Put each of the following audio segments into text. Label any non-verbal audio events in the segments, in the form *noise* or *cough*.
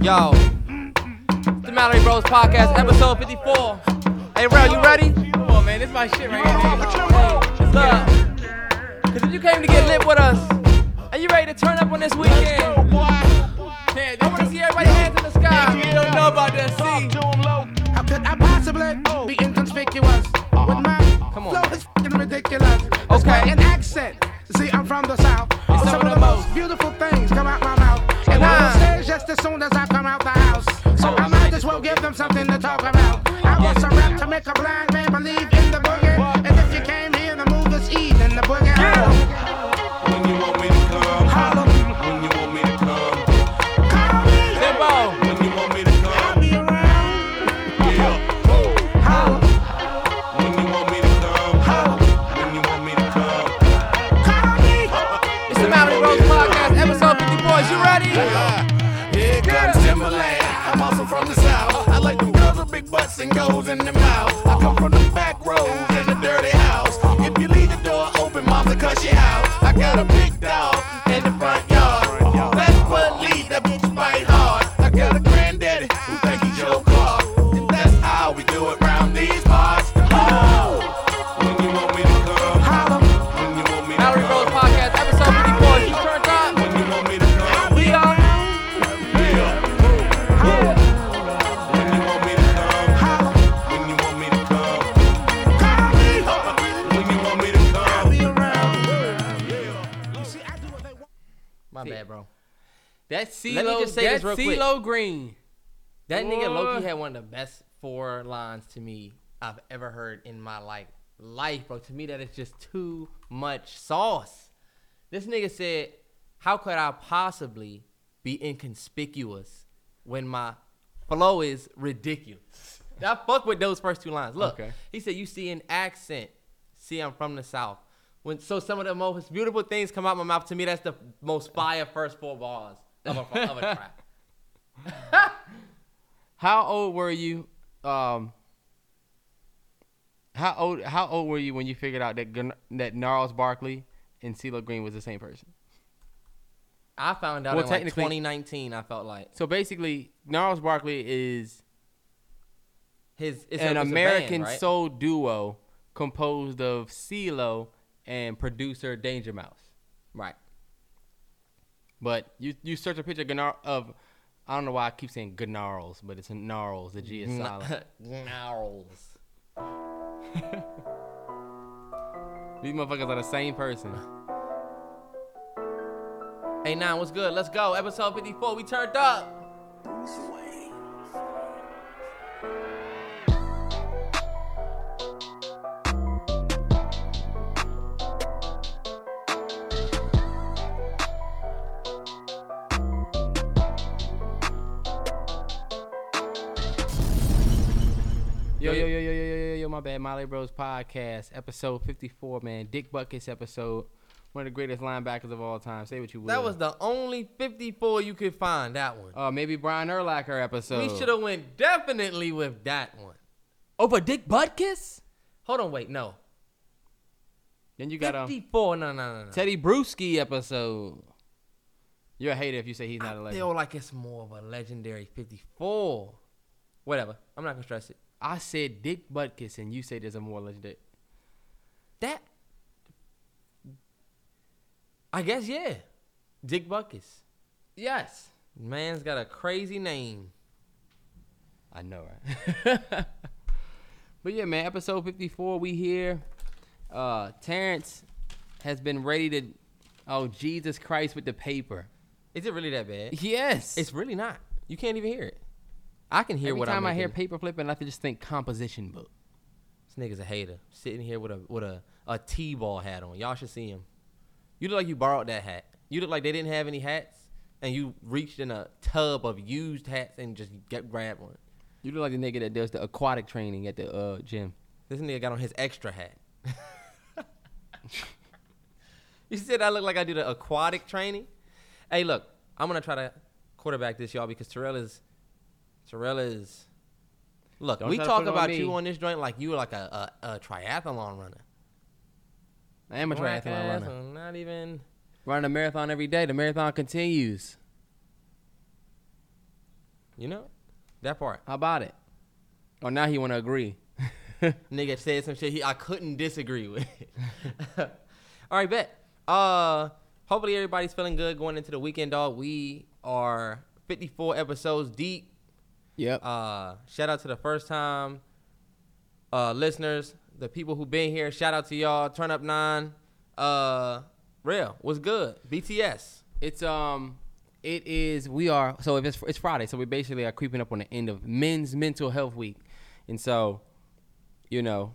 Yo, the Mallory Bros Podcast, episode 54. Hey, Rel, you ready? Come on, man. This is my shit right here. What's up? Cause if you came to get lit with us, are you ready to turn up on this weekend? Yeah, I wanna see everybody hands in the sky. You don't know about that. See, How could I possibly be inconspicuous? With uh-huh. my uh-huh. flow is fing ridiculous. Okay. an accent. See, I'm from the south. But some of the most beautiful things come out my mouth. And Nah. on stage just as soon as real quick. CeeLo Green. That nigga Loki had one of the best four lines to me I've ever heard in my like life, bro. To me, that is just too much sauce. This nigga said, "How could I possibly be inconspicuous when my flow is ridiculous?" I fuck with those first two lines. Look, Okay. he said, "You see an accent. See, I'm from the south." When so some of the most beautiful things come out my mouth. To me, that's the most fire first four bars of a, of a *laughs* track. *laughs* How old were you? Um, how old? How old were you when you figured out that that Gnarls Barkley and CeeLo Green was the same person? I found out Well, in like 2019. I felt like So basically, Gnarls Barkley is his it's an a, American band, right? soul duo composed of CeeLo and producer Danger Mouse. right. But you you search a picture of I don't know why I keep saying Gnarls, but it's Gnarls. The G is silent. *laughs* Gnarls. *laughs* These motherfuckers are the same person. Hey, nine, what's good? Let's go. Episode 54. We turned up. My bad. Mallory Bros podcast, episode 54, man. Dick Butkus episode. One of the greatest linebackers of all time. Say what you will. That was the only 54 you could find. That one. uh, maybe Brian Urlacher episode. we should have went definitely with that one. over Dick Butkus. Hold on, wait, no. Then you got a 54. No, no, no, no. Tedy Bruschi episode. You're a hater if you say he's not a I legend. feel like it's more of a legendary 54. Whatever. I'm not gonna stress it. I said Dick Butkus, and you say there's a more legendary. That. I guess yeah. Dick Butkus. Yes. Man's got a crazy name. I know, right? *laughs* but yeah, man, episode 54, we here. Uh, Terrence has been ready to. Oh, Jesus Christ with the paper. Is it really that bad? Yes. It's really not. You can't even hear it. I can hear Every what time I'm I hear paper flipping, I just think composition book. This nigga's a hater. Sitting here with a with a, a T-ball hat on. Y'all should see him. You look like you borrowed that hat. You look like they didn't have any hats, and you reached in a tub of used hats and just get grabbed one. You look like the nigga that does the aquatic training at the uh, gym. This nigga got on his extra hat. *laughs* you said I look like I do the aquatic training. Hey, look, I'm gonna try to quarterback this, y'all, because Terrell is Terrell is. Look, Don't we talk it on about you on this joint like you were like a, a, a triathlon runner. I am a triathlon runner. Triathlon, Not even. Running a marathon every day. The marathon continues. You know, that part. How about it? Oh, now he want to agree. *laughs* Nigga said some shit he I couldn't disagree with. *laughs* All right, bet. Uh, hopefully everybody's feeling good going into the weekend, dog. We are 54 episodes deep. Yep. Uh, shout out to the first time uh listeners, the people who've been here. Shout out to y'all. Turn up nine. Uh, real was good. BTS. It's um, it is. We are so if it's it's Friday, so we basically are creeping up on the end of Men's Mental Health Week, and so, you know,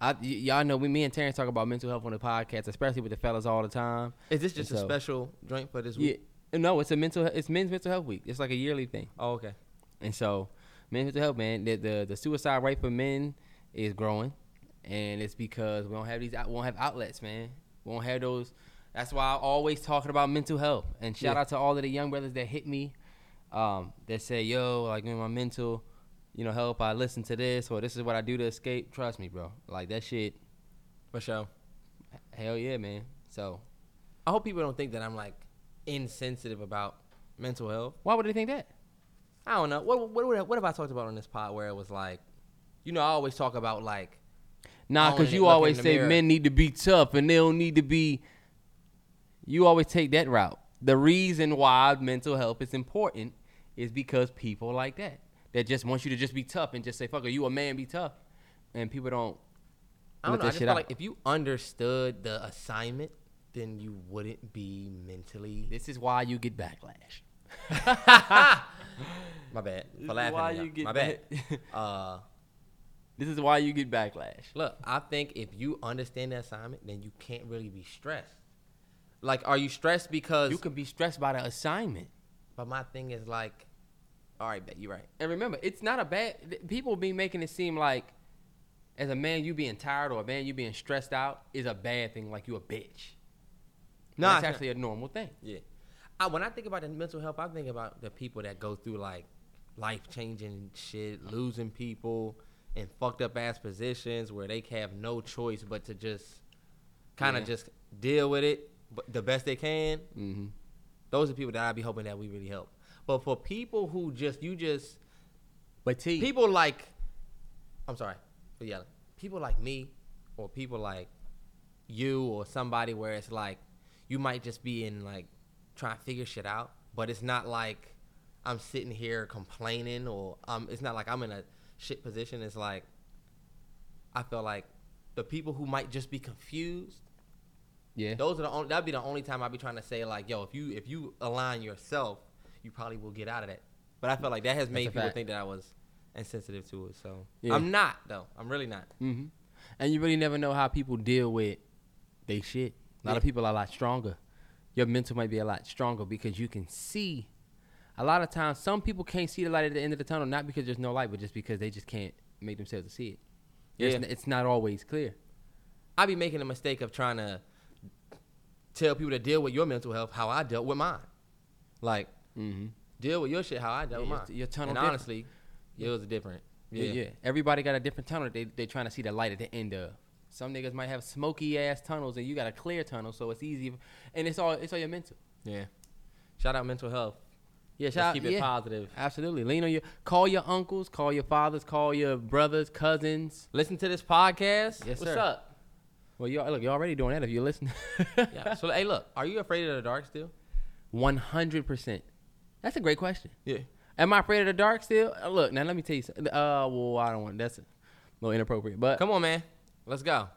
I y- y'all know we me and Terrence talk about mental health on the podcast, especially with the fellas all the time. Is this just And a so- special joint for this week? Yeah, no, it's a mental. It's Men's Mental Health Week. It's like a yearly thing, Oh, okay. And so men's mental health, man. The the, the suicide rate for men is growing, and it's because we don't have these we don't have outlets, man. We don't have those. That's why I'm always talking about mental health. And shout Yeah. out to all of the young brothers that hit me, um, that say, "Yo, like in my mental, you know, help. I listen to this, or this is what I do to escape." Trust me, bro. Like that shit. For sure. Hell yeah, man. So I hope people don't think that I'm like insensitive about mental health. why would they think that? I don't know. What what what, what have I talked about on this pod where it was like, you know, I always talk about like, Nah, because you always say mirror. men need to be tough and they don't need to be. You always take that route. The reason why mental health is important is because people like that that just want you to just be tough and just say "fuck it," you a man, be tough, and people don't. I don't know. I just feel out. like if you understood the assignment, then you wouldn't be mentally. This is why you get backlash. My bad This for is laughing. why y'all. get My bad. *laughs* uh, This is why you get backlash. look, I think if you understand the assignment, then you can't really be stressed. Like, are you stressed because? You can be stressed by the assignment. but my thing is like, all right, bet you're right. And remember, it's not a bad. th- People be making it seem like, as a man, you being tired or a man, you being stressed out is a bad thing. Like you a bitch. No, No, it's not. actually a normal thing. Yeah. I, when I think about the mental health, I think about the people that go through like life changing shit, losing people in fucked up ass positions where they have no choice but to just kind of Yeah. just deal with it but the best they can. Mm-hmm. Those are people that I'd be hoping that we really help. But for people who just you just But T, people like I'm sorry for yelling. People like me or people like you or somebody where it's like you might just be in like trying to figure shit out, but it's not like I'm sitting here complaining or um it's not like I'm in a shit position. It's like I feel like the people who might just be confused yeah, those are the only that'd be the only time I'd be trying to say like, yo, if you if you align yourself, you probably will get out of that. But I feel like that has made people fact. think that I was insensitive to it. So Yeah. I'm not though. I'm really not. hmm And you really never know how people deal with they shit. A lot of people are a lot stronger. Your mental might be a lot stronger because you can see. A lot of times, some people can't see the light at the end of the tunnel, not because there's no light, but just because they just can't make themselves to see it. It's, Yeah. n- it's not always clear. I be making a mistake of trying to tell people to deal with your mental health how I dealt with mine. Like Mm-hmm. deal with your shit how I dealt Yeah, with your- mine. your tunnel and different. honestly, it was different. Yeah. yeah, Everybody got a different tunnel. They they trying to see the light at the end of. Some niggas might have smoky ass tunnels, and you got a clear tunnel, so it's easy. And it's all it's all your mental. Yeah. Shout out mental health. Yeah, Let's shout keep it yeah. positive. Absolutely. Lean on your call your uncles, call your fathers, call your brothers, cousins. Listen to this podcast. Yes, What's sir. up? Well, you look, you're already doing that if you're listening. *laughs* Yeah. So hey, look, are you afraid of the dark still? One hundred percent. That's a great question. Yeah. Am I afraid of the dark still? Look, now let me tell you. Something. Uh, well, I don't want. That's a little inappropriate, but Come on, man. Let's go.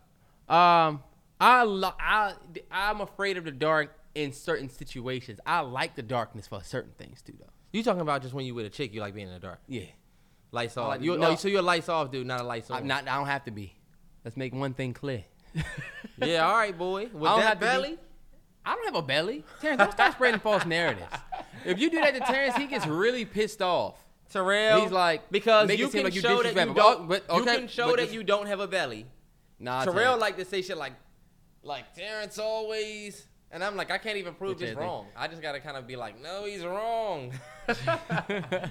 Um, I, lo- I I'm afraid of the dark in certain situations. I like the darkness for certain things too, though. You talking about just when you with a chick, you like being in the dark. Yeah, Lights I off. like- you, no. oh, so you're a lights off dude, not a lights on. I'm not. I don't have to be. Let's make one thing clear. *laughs* yeah, all right, boy. With I don't that have to be- belly, I don't have a belly. Terrence, don't start spreading false narratives. If you do that to Terrence, he gets really pissed off. Terrell. He's like, because you can like you show that you don't. Oh, You can show that you don't have a belly. Nah, Terrell Terrence. like to say shit like, like Terrence always, and I'm like, I can't even prove this wrong. I just gotta kind of be like, no, he's wrong. *laughs* *laughs*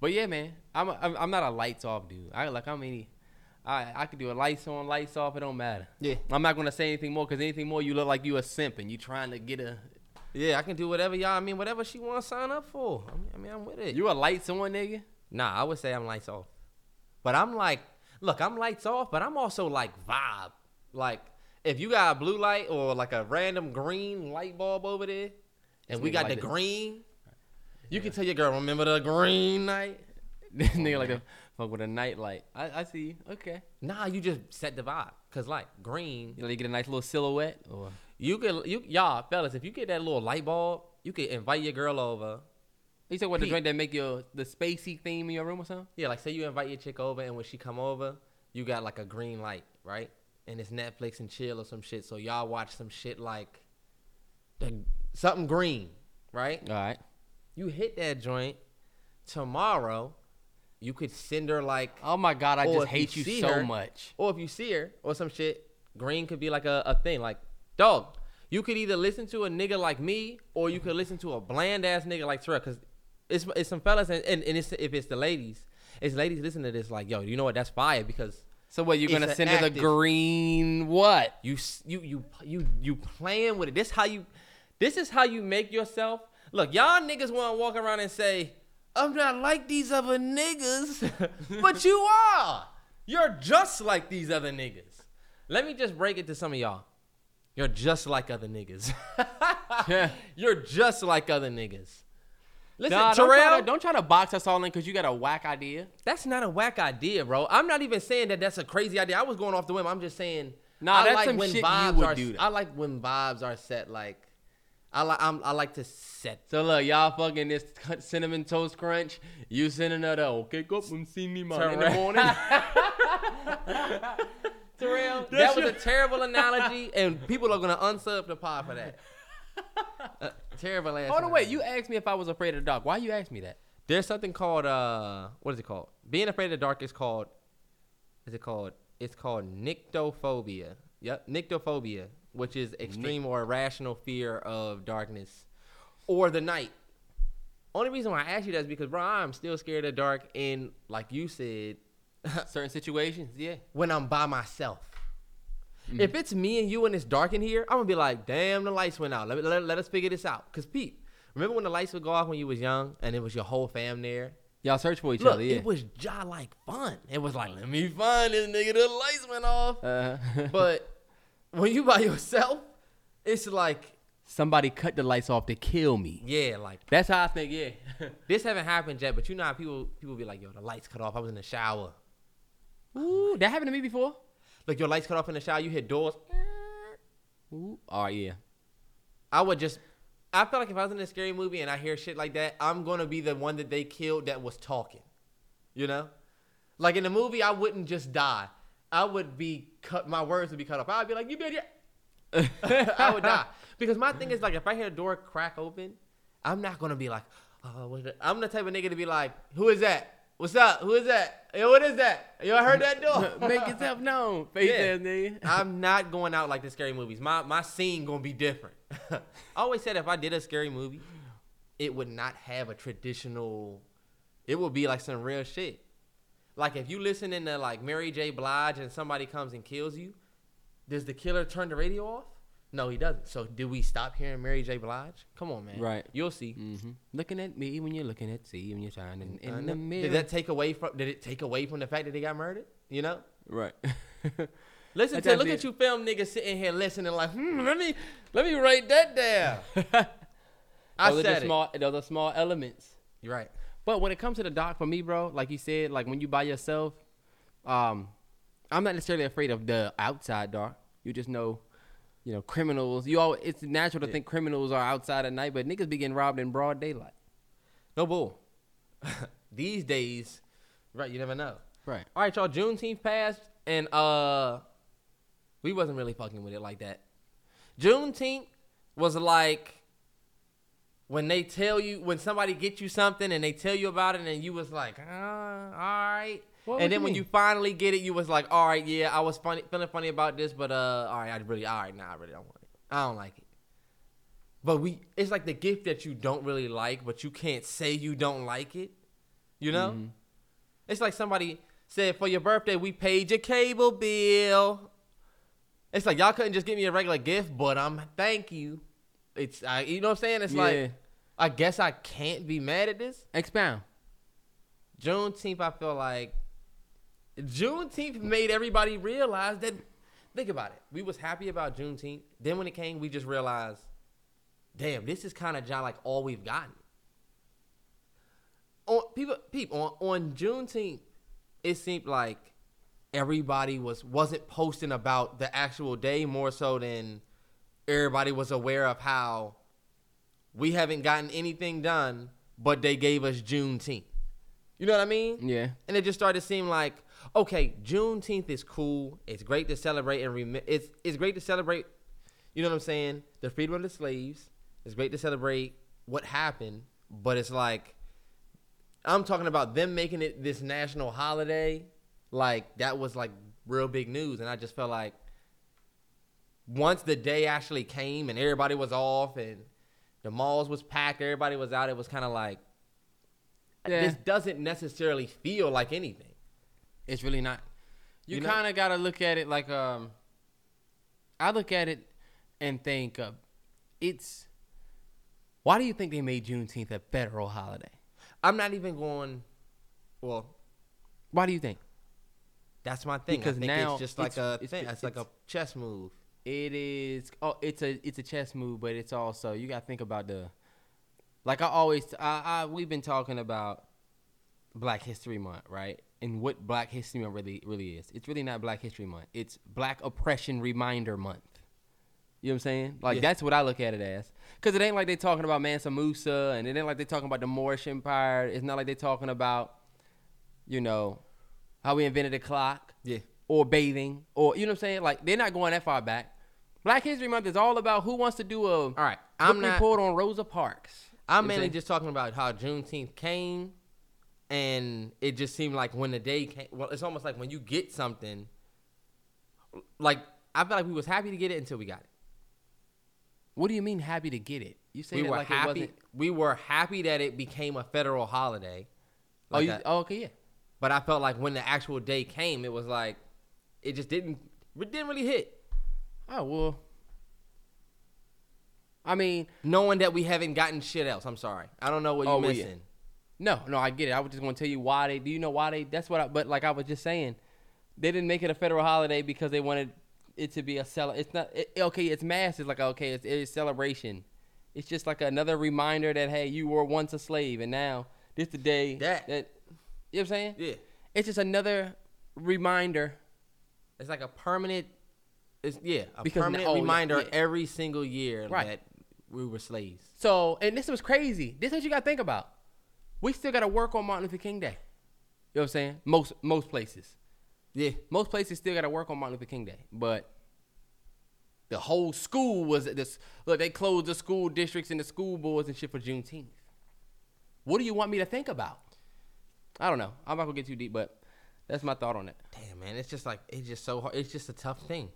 But yeah, man, I'm a, I'm not a lights off dude. I like I'm any. I I could do a lights on, lights off. It don't matter. Yeah. I'm not gonna say anything more because anything more, you look like you a simp and you trying to get a. Yeah, I can do whatever y'all. I mean, whatever she want to sign up for. I mean, I mean, I'm with it. You a lights on nigga? Nah, I would say I'm lights off. But I'm like, look, I'm lights off, but I'm also like vibe. Like, if you got a blue light or like a random green light bulb over there, and we got like the green, you can tell your girl, remember the green night? *laughs* This nigga like a fuck with a night light. I, I see you. Okay. Nah, you just set the vibe. Cause like green, You know, you get a nice little silhouette. Or you could you y'all fellas, if you get that little light bulb, you could invite your girl over. You said what the Pete. joint that make your the spacey theme in your room or something? Yeah, like say you invite your chick over, and when she come over, you got like a green light, right? And it's Netflix and chill or some shit. So y'all watch some shit like the something green, right? All right. You hit that joint tomorrow. You could send her like, Oh my god, I Or just if hate you you see so her- much. or if you see her or some shit, green could be like a, a thing. Like, dog, you could either listen to a nigga like me or you could listen to a bland ass nigga like Terrell. Cause it's it's some fellas and, and, and it's, if it's the ladies, it's ladies listen to this like, yo, you know what? That's fire because So what? You're gonna send her the green what? you you you you you playing with it. This how you this is how you make yourself look. Y'all niggas want to walk around and say, "I'm not like these other niggas," *laughs* but you are. You're just like these other niggas. Let me just break it to some of y'all. You're just like other niggas. *laughs* You're just like other niggas. Listen, Nah, don't, try Terrell, to, don't try to box us all in because you got a whack idea. that's not a whack idea, bro. I'm not even saying that that's a crazy idea. I was going off the whim. I'm just saying. Nah, I that's like some when shit you vibes would are. do, though. I like when vibes are set. Like, I like. I'm, like to set. So look, y'all fucking this cinnamon toast crunch. You sending her the okay, go up and see me man in the morning. *laughs* *laughs* Terrell, that was a terrible analogy, and people are gonna unsub the pod for that. Uh, *laughs* terrible ass. Hold on, wait. analogy. You asked me if I was afraid of the dark. Why you ask me that? There's something called uh, what is it called? Being afraid of the dark is called. Is it called? It's called nyctophobia. Yep, nyctophobia, which is extreme or irrational fear of darkness or the night. Only reason why I asked you that is because, bro, I'm still scared of dark, and like you said, *laughs* Certain situations, yeah. when I'm by myself. If it's me and you and it's dark in here, I'm gonna be like, damn, the lights went out. Let, let, let us figure this out. Cause Pete, remember when the lights would go off when you was young and it was your whole fam there? Y'all search for each Look, other, yeah. it was ja like fun. It was like, let me find this nigga. The lights went off. uh, *laughs* but when you by yourself, it's like, somebody cut the lights off to kill me. yeah, like That's how I think, yeah. *laughs* this haven't happened yet. But you know how people people be like, yo, the lights cut off. I was in the shower. Ooh, that happened to me before. Like your lights cut off in the shower. You hit doors. Ooh, right, yeah. I would just. I feel like if I was in a scary movie and I hear shit like that, I'm gonna be the one that they killed that was talking. You know, like in the movie, I wouldn't just die. I would be cut. My words would be cut off. I'd be like, "You better." *laughs* I would die because my thing is like, if I hear a door crack open, I'm not gonna be like, "Oh? I'm the type of nigga to be like, "Who is that? What's up? Who is that? Yo, what is that? Yo, I heard that door." *laughs* Make yourself known. *laughs* Face Yeah. ass *laughs* nigga. I'm not going out like the scary movies. My my scene gonna be different. I always said if I did a scary movie, it would not have a traditional. It would be like some real shit. Like if you listening to like Mary J. Blige and somebody comes and kills you, does the killer turn the radio off? No, he doesn't. So do we stop hearing Mary J. Blige? Come on, man. Right. You'll see. hmm Looking at me when you're looking at see when you're shining in Uh, the mirror. did that take away from? Did it take away from the fact that he got murdered? You know. right. *laughs* Listen to look it. at you film niggas sitting here listening like, hmm, let me let me write that down. *laughs* I those are said it. small. Those are small elements. You're right. But when it comes to the doc, for me, bro, like you said, like when you by yourself, um, I'm not necessarily afraid of the outside dark. You just know, you know, criminals. You all. It's natural to think criminals are outside at night, but niggas be getting robbed in broad daylight. No bull. *laughs* These days, right? You never know. Right. All right, y'all. Juneteenth passed, and uh, we wasn't really fucking with it like that. Juneteenth was like when they tell you when somebody get you something and they tell you about it, and you was like, uh, all right. What- and then when mean? you finally get it, you was like, all right, yeah, I was funny, feeling funny about this, but uh, all right, I really, all right, nah, I really don't want it. I don't like it. But we, it's like the gift that you don't really like, but you can't say you don't like it. You know? Mm-hmm. It's like somebody said, for your birthday, we paid your cable bill. It's like y'all couldn't just give me a regular gift, but I'm thank you. it's I, you know what I'm saying. It's Yeah. like I guess I can't be mad at this. Expound. Juneteenth, I feel like Juneteenth made everybody realize that. Think about it. We was happy about Juneteenth. Then when it came, we just realized, damn, this is kind of John like all we've gotten. On people, people on on Juneteenth, it seemed like everybody was wasn't posting about the actual day more so than everybody was aware of how we haven't gotten anything done, but they gave us Juneteenth. You know what I mean? Yeah. And it just started to seem like, okay, Juneteenth is cool. It's great to celebrate and rem- it's it's great to celebrate. You know what I'm saying? The freedom of the slaves. It's great to celebrate what happened, but it's like I'm talking about them making it this national holiday. Like that was like real big news, and I just felt like once the day actually came and everybody was off and the malls was packed, everybody was out. It was kind of like Yeah. this doesn't necessarily feel like anything. It's really not. You, You know- kind of got to look at it like um. I look at it and think uh, it's. Why do you think they made Juneteenth a federal holiday? I'm not even going. Well, Why do you think? that's my thing. Because I think now it's just like it's- a it's- thing. it's- It's, like a chess move. It is. Oh, it's a it's a chess move, but it's also you got to think about the. Like I always, I, I we've been talking about Black History Month, right? And what Black History Month really really is. It's really not Black History Month. It's Black Oppression Reminder Month. You know what I'm saying? Like Yeah. that's what I look at it as. Cause it ain't like they talking about Mansa Musa, and it ain't like they talking about the Moorish Empire. It's not like they talking about, you know, how we invented the clock Yeah. or bathing or you know what I'm saying? Like they're not going that far back. Black History Month is all about who wants to do a All right. I'm not. report on Rosa Parks. I'm You know what mainly just talking about how Juneteenth came, and it just seemed like when the day came. Well, it's almost like when you get something. Like I felt like we was happy to get it until we got it. What do you mean happy to get it? You say we were like it happy. wasn't. We were happy that it became a federal holiday. Oh, you, a- oh, okay, yeah. But I felt like when the actual day came, it was like it just didn't it didn't really hit. Oh well. I mean, Knowing that we haven't gotten shit else. I'm sorry. I don't know what Oh, you're missing. yeah. No, no, I get it. I was just gonna tell you why they. Do you know why they? That's what. I, but like I was just saying, they didn't make it a federal holiday because they wanted it to be a cel. It's not it, okay. It's mass. It's like okay. It's, it's celebration. It's just like another reminder that hey, you were once a slave and now this the day That- that. You know what I'm saying? Yeah. It's just another reminder. It's like a permanent it's yeah, a Because permanent now- oh, reminder yeah. every single year Right. that we were slaves. So, and this was crazy. This is what you got to think about. We still got to work on Martin Luther King Day. You know what I'm saying? Most most places. Yeah. Most places still got to work on Martin Luther King Day, but the whole school was this. Look, they closed the school districts and the school boards and shit for Juneteenth. What do you want me to think about? I don't know. I'm not gonna get too deep, but that's my thought on it. Damn man, it's just like it's just so hard. It's just a tough thing.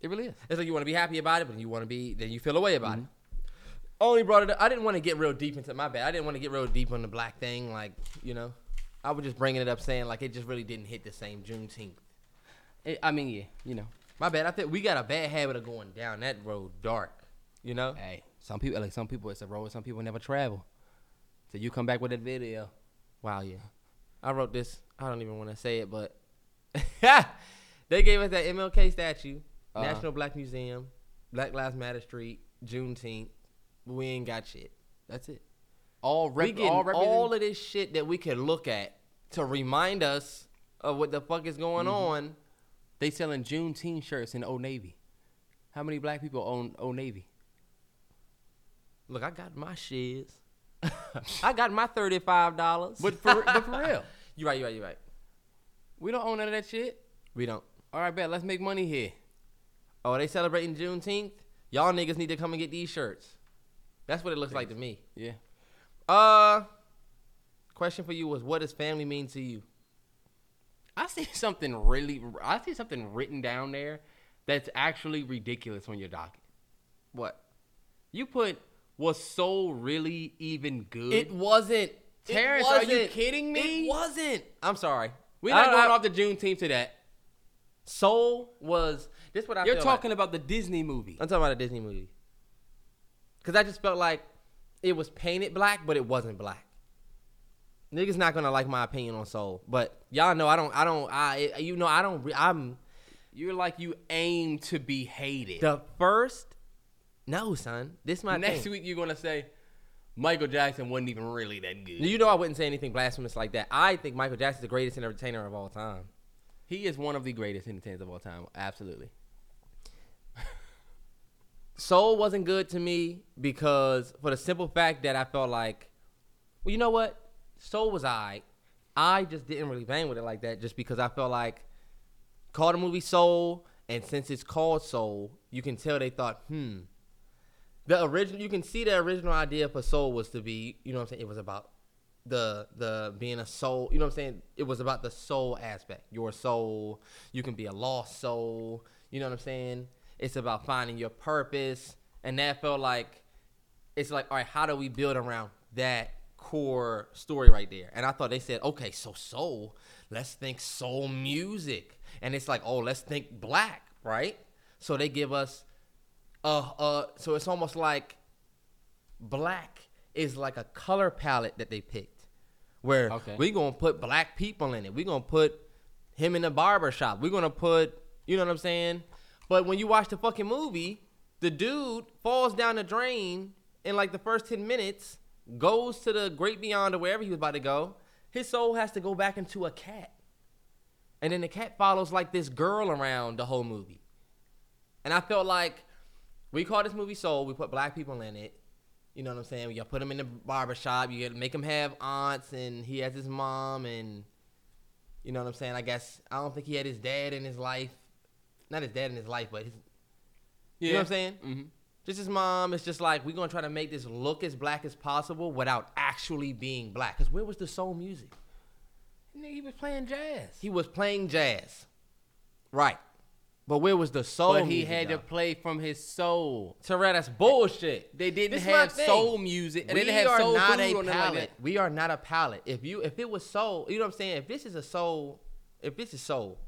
It really is. It's like you want to be happy about it, but you want to be then you feel away about Mm-hmm. it. Only brought it up. I didn't want to get real deep into my bad. I didn't want to get real deep on the black thing, like you know. I was just bringing it up, saying like it just really didn't hit the same Juneteenth. It- I mean, yeah, you know. My bad. I think we got a bad habit of going down that road dark. You know. Hey, some people like some people it's a road. Some people never travel. So you come back with that video. Wow, yeah. I wrote this. I don't even want to say it, but *laughs* they gave us that MLK statue, Uh-huh. National Black Museum, Black Lives Matter Street, Juneteenth. We ain't got shit. That's it. All we rep, getting all all, of this shit that we could look at to remind us of what the fuck is going Mm-hmm. on. They selling Juneteenth shirts in Old Navy. How many black people own Old Navy? Look, I got my shiz. *laughs* I got my thirty-five dollars. But for but for *laughs* real, you right, you right, you right. we don't own none of that shit. We don't. All right, bet. Let's make money here. Oh, they celebrating Juneteenth? Y'all niggas need to come and get these shirts. That's what it looks like to me. Yeah. Uh, question for you was, what does family mean to you? I see *laughs* something really. I see something written down there that's actually ridiculous on your docket. What? You put was soul really even good? It wasn't. Terrence, it are you kidding me? It wasn't. I'm sorry. We're not going I- off the Juneteenth to that. Soul was. This what I You're talking Like. about the Disney movie. I'm talking about a Disney movie. Cause I just felt like it was painted black, but it wasn't black. Niggas not gonna like my opinion on soul, but y'all know I don't. I don't. I you know I don't. re- I'm You're like you aim to be hated. the first. No, son. This my Next thing. week you're gonna say Michael Jackson wasn't even really that good. You know I wouldn't say anything blasphemous like that. I think Michael Jackson's the greatest entertainer of all time. he is one of the greatest entertainers of all time. Absolutely. Soul wasn't good to me because for the simple fact that I felt like, well, you know what? Soul was I. I just didn't really bang with it like that just because I felt like called the movie Soul, and since it's called Soul, you can tell they thought, hmm. The original, you can see the original idea for Soul was to be, you know what I'm saying? It was about the the being a soul. You know what I'm saying? It was about the soul aspect. Your soul. You can be a lost soul. You know what I'm saying? It's about finding your purpose, and that felt like it's like, all right, how do we build around that core story right there? And I thought they said, okay, so soul, let's think soul music, and it's like, oh, let's think black, right? So they give us, uh, uh, so it's almost like black is like a color palette that they picked where Okay. we gonna put black people in it we gonna put him in the barber shop we're gonna put you know what i'm saying but when you watch the fucking movie the dude falls down the drain in like the first 10 minutes goes to the great beyond or wherever he was about to go his soul has to go back into a cat and then the cat follows like this girl around the whole movie and i felt like we call this movie Soul. We put black people in it. You know what I'm saying? You put him in the barber shop. You make him have aunts, and he has his mom, and you know what I'm saying? I guess I don't think he had his dad in his life. Not his dad in his life, but his, you know what I'm saying? hmm Just his mom. It's just like we're gonna try to make this look as black as possible without actually being black. Cause where was the soul music? He was playing jazz. He was playing jazz, right? But where was the soul? but he had to play from his soul. Terrell, that's bullshit. They didn't This have soul music. And they we didn't have are soul not food a like palette. we are not a palette. If you if it was soul, you know what I'm saying. If this is a soul, if this is soul,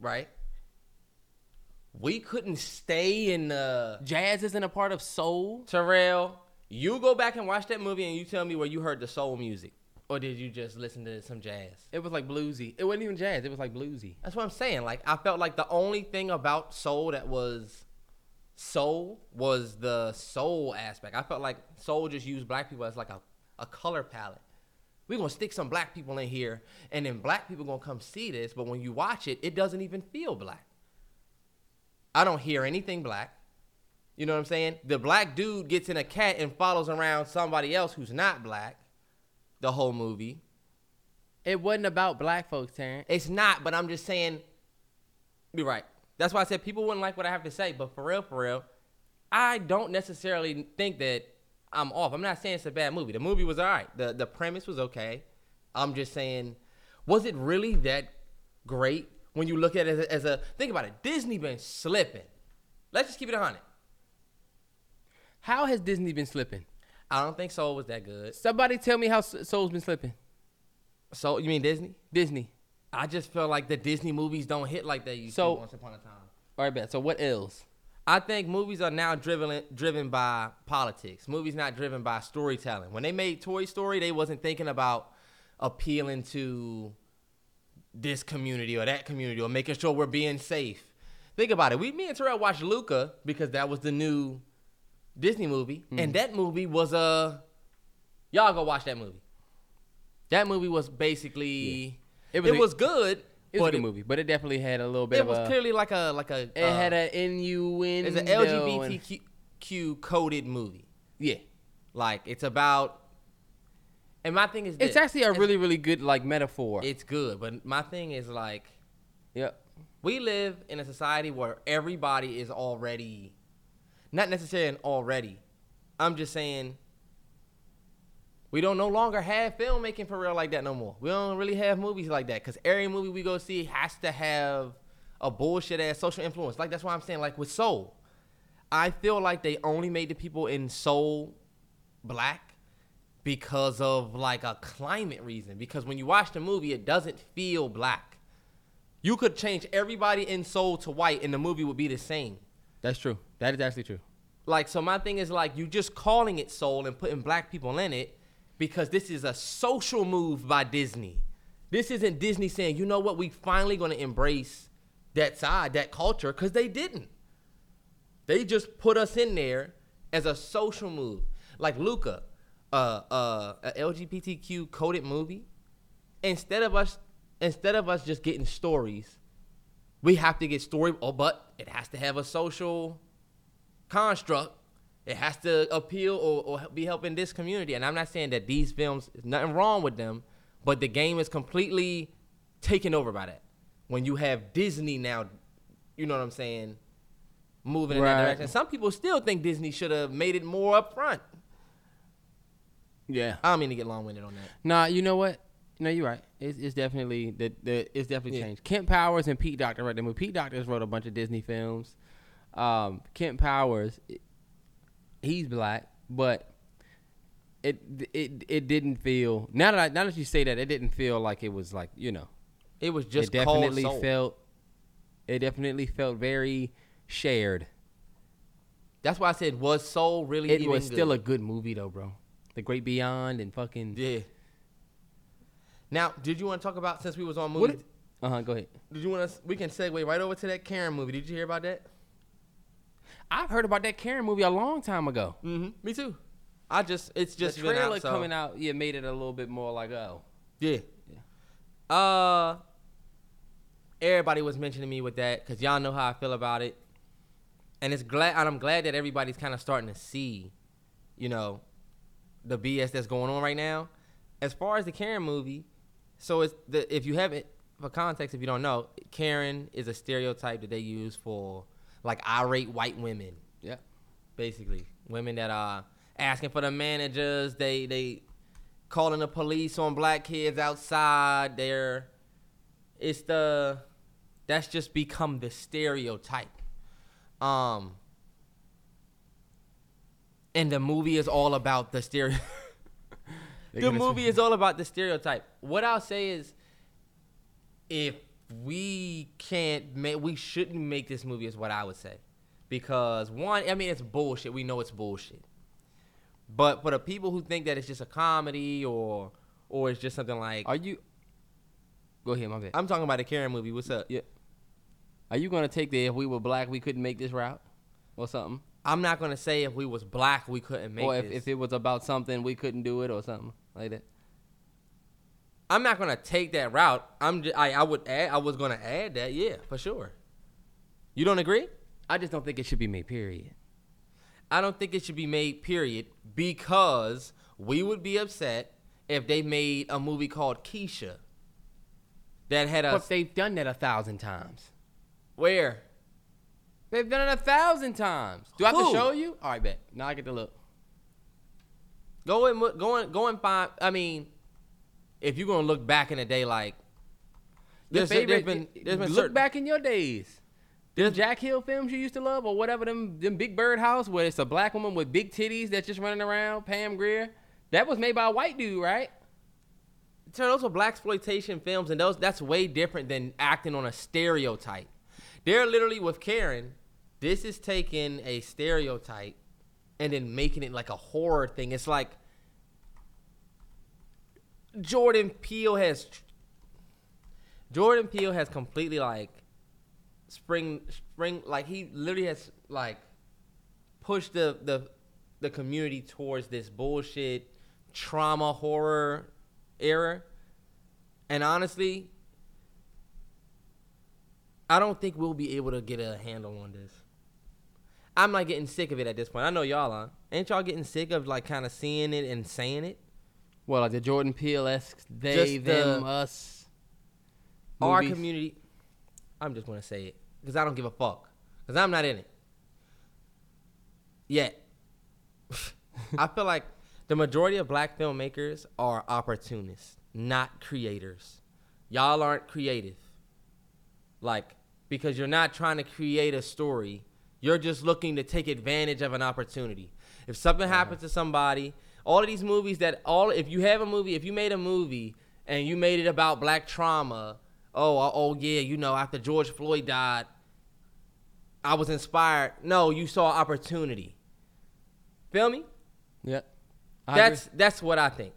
right? We couldn't stay in the Jazz isn't a part of soul. Terrell. You go back and watch that movie, and you tell me where you heard the soul music, or did you just listen to some jazz? It was like bluesy. It wasn't even jazz. It was like bluesy. That's what I'm saying. Like I felt like the only thing about soul that was soul was the soul aspect. I felt like soul just used black people as like a, a color palette. We're gonna stick some black people in here, and then black people gonna come see this, but when you watch it, it doesn't even feel black. I don't hear anything black. You know what I'm saying? The black dude gets in a cat and follows around somebody else who's not black the whole movie. It wasn't about black folks, Terrence. It's not, but I'm just saying. Be right. That's why I said people wouldn't like what I have to say, but for real, for real, I don't necessarily think that I'm off. I'm not saying it's a bad movie. The movie was all right. The the premise was okay. I'm just saying, was it really that great when you look at it as a, as a think about it? Disney been slipping. Let's just keep it a hundred. How has Disney been slipping? I don't think Soul was that good. Somebody tell me how Soul's been slipping. Soul, you mean Disney? Disney. I just feel like the Disney movies don't hit like they used So- to once upon a time. All right, bet. So what else? I think movies are now driven driven by politics. Movies not driven by storytelling. When they made Toy Story, they wasn't thinking about appealing to this community or that community or making sure we're being safe. Think about it. We me and Terrell watched Luca because that was the new Disney movie, and that movie was a y'all go watch that movie. That movie was basically It it was was, a- good, It was a good it, movie, but it definitely had a little bit it was a. clearly like a like a it uh, had an innuendo. it's an and- LGBTQ coded movie. Yeah, Like it's about, and my thing is, it's this. actually a really, really good like metaphor. it's good. But my thing is like, yep. we live in a society where everybody is already, not necessarily an already. I'm just saying, we don't no longer have filmmaking for real like that no more. We don't really have movies like that because every movie we go see has to have a bullshit ass social influence. Like that's why I'm saying like with Soul, I feel like they only made the people in Soul black because of like a climate reason. Because when you watch the movie, it doesn't feel black. You could change everybody in Soul to white, and the movie would be the same. That's true. That is actually true. Like, so my thing is like, you just calling it soul and putting black people in it because this is a social move by Disney. This isn't Disney saying, you know what, we finally gonna embrace that side, that culture, because they didn't. They just put us in there as a social move. Like Luca, uh, uh, a LGBTQ coded movie. Instead of us, instead of us just getting stories, we have to get story. Oh, but it has to have a social construct. It has to appeal or, or be helping this community. And I'm not saying that these films, nothing wrong with them, but the game is completely taken over by that. When you have Disney now, you know what I'm saying, moving in that direction. Some people still think Disney should have made it more upfront. Yeah. I don't mean to get long winded on that. Nah, you know what? No, you're right. It's, it's definitely the, the it's definitely Yeah. changed. Kemp Powers and Pete Docter right there. Pete Docter's wrote a bunch of Disney films. Um, Kemp Powers, he's black, but it it it didn't feel. Now that I, now that you say that, it didn't feel like it was like you know. It was just it definitely felt. It definitely felt very shared. That's why I said was soul really It was still a good? good movie though, bro. The Great Beyond and fucking. yeah. Now, did you want to talk about since we was on movies? Uh huh. Go ahead. Did you want to? We can segue right over to that Karen movie. Did you hear about that? I've heard about that Karen movie a long time ago. Mm-hmm. Me too. I just it's just the trailer out, so- coming out, yeah, made it a little bit more like oh, Yeah. Uh. Everybody was mentioning me with that because y'all know how I feel about it, and it's glad and I'm glad that everybody's kind of starting to see, you know, the BS that's going on right now. As far as the Karen movie, so it's the if you haven't for context, if you don't know, Karen is a stereotype that they use for like irate white women. Yeah, basically women that are asking for the managers they they calling the police on black kids outside they're it's the that's just become the stereotype. Um and the movie is all about the stereo *laughs* They're the movie is all about the stereotype what i'll say is if we can't make we shouldn't make this movie is what i would say because one i mean it's bullshit we know it's bullshit but for the people who think that it's just a comedy or or it's just something like Are you? Go ahead, my bad. i'm talking about the karen movie what's up yeah. Are you gonna take the if we were black we couldn't make this route, or something, i'm not gonna say if we was black we couldn't make it. or if, this if it was about something we couldn't do it or something like that? i'm not gonna take that route i'm just, I, I would add i was gonna add that yeah for sure you don't agree I just don't think it should be made. Period. I don't think it should be made, period, because we would be upset if they made a movie called Keisha that had a. But they've done that a thousand times. where? They've done it a thousand times. Do I have Who? to show you? All right, bet. Now I get to look. Go and, go and, go and find. I mean, if you're going to look back in the day, like. Your There's, favorite. there's been, there's been look certain, back in your days. Them There's- Jack Hill films you used to love, or whatever them them Big Bird House, where it's a black woman with big titties that's just running around, Pam Grier. That was made by a white dude, right? So those are black exploitation films, and those that's way different than acting on a stereotype. They're literally with Karen. This is taking a stereotype and then making it like a horror thing. It's like Jordan Peele has Jordan Peele has completely like spring spring like he literally has like pushed the the the community towards this bullshit trauma horror era. And honestly, I don't think we'll be able to get a handle on this. I'm like getting sick of it at this point. I know y'all are. Ain't y'all getting sick of like kind of seeing it and saying it? Well, like the Jordan Peele esque they, Just the- them, us. Our movies. community. I'm just gonna say it because I don't give a fuck because I'm not in it yet. *laughs* I feel like the majority of black filmmakers are opportunists, not creators. Y'all aren't creative. Like, because you're not trying to create a story, you're just looking to take advantage of an opportunity. If something uh-huh. happens to somebody, all of these movies that all if you have a movie, if you made a movie and you made it about black trauma, oh, oh, oh yeah, you know, after George Floyd died, I was inspired. No, you saw opportunity. Feel me? Yeah. I that's agree. that's what I think.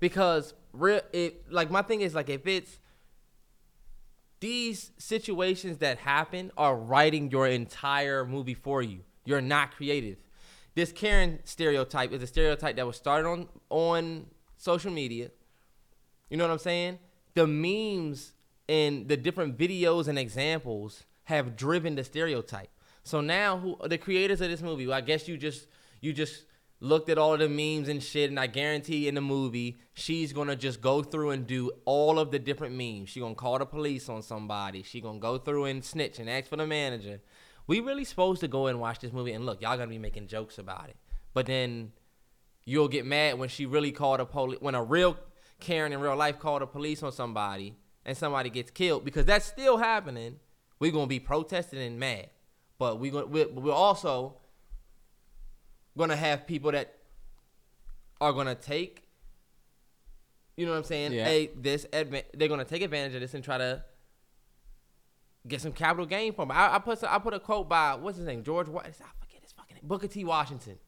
Because real it like my thing is like if it's these situations that happen are writing your entire movie for you. You're not creative. This Karen stereotype is a stereotype that was started on on social media. You know what I'm saying? The memes and the different videos and examples have driven the stereotype. So now who the creators of this movie, well, I guess you just you just looked at all of the memes and shit, and I guarantee in the movie she's gonna just go through and do all of the different memes. She gonna call the police on somebody. She gonna go through and snitch and ask for the manager. We really supposed to go and watch this movie and look, y'all gonna be making jokes about it. But then you'll get mad when she really called a police when a real Karen in real life called the police on somebody and somebody gets killed because that's still happening. We're gonna be protesting and mad, but we gonna we're, we're also gonna have people that are gonna take, you know what I'm saying? Yeah. A this adva- they're gonna take advantage of this and try to get some capital gain from it. I, I put some- I put a quote by what's his name George Wa- I forget his fucking name Booker T Washington.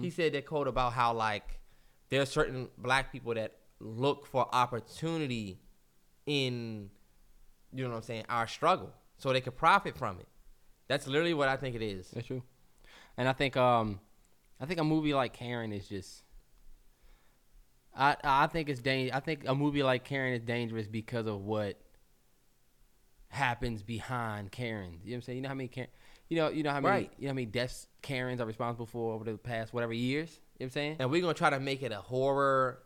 He said that quote about how like there are certain black people that look for opportunity in you know what I'm saying our struggle so they could profit from it. That's literally what I think it is. That's true. And I think um I think a movie like Karen is just I I think it's dang I think a movie like Karen is dangerous because of what happens behind Karen. You know what I'm saying? You know how many Karen you know you know how many Right. you know how many deaths Karens are responsible for over the past whatever years? You know what I'm saying? And we're gonna try to make it a horror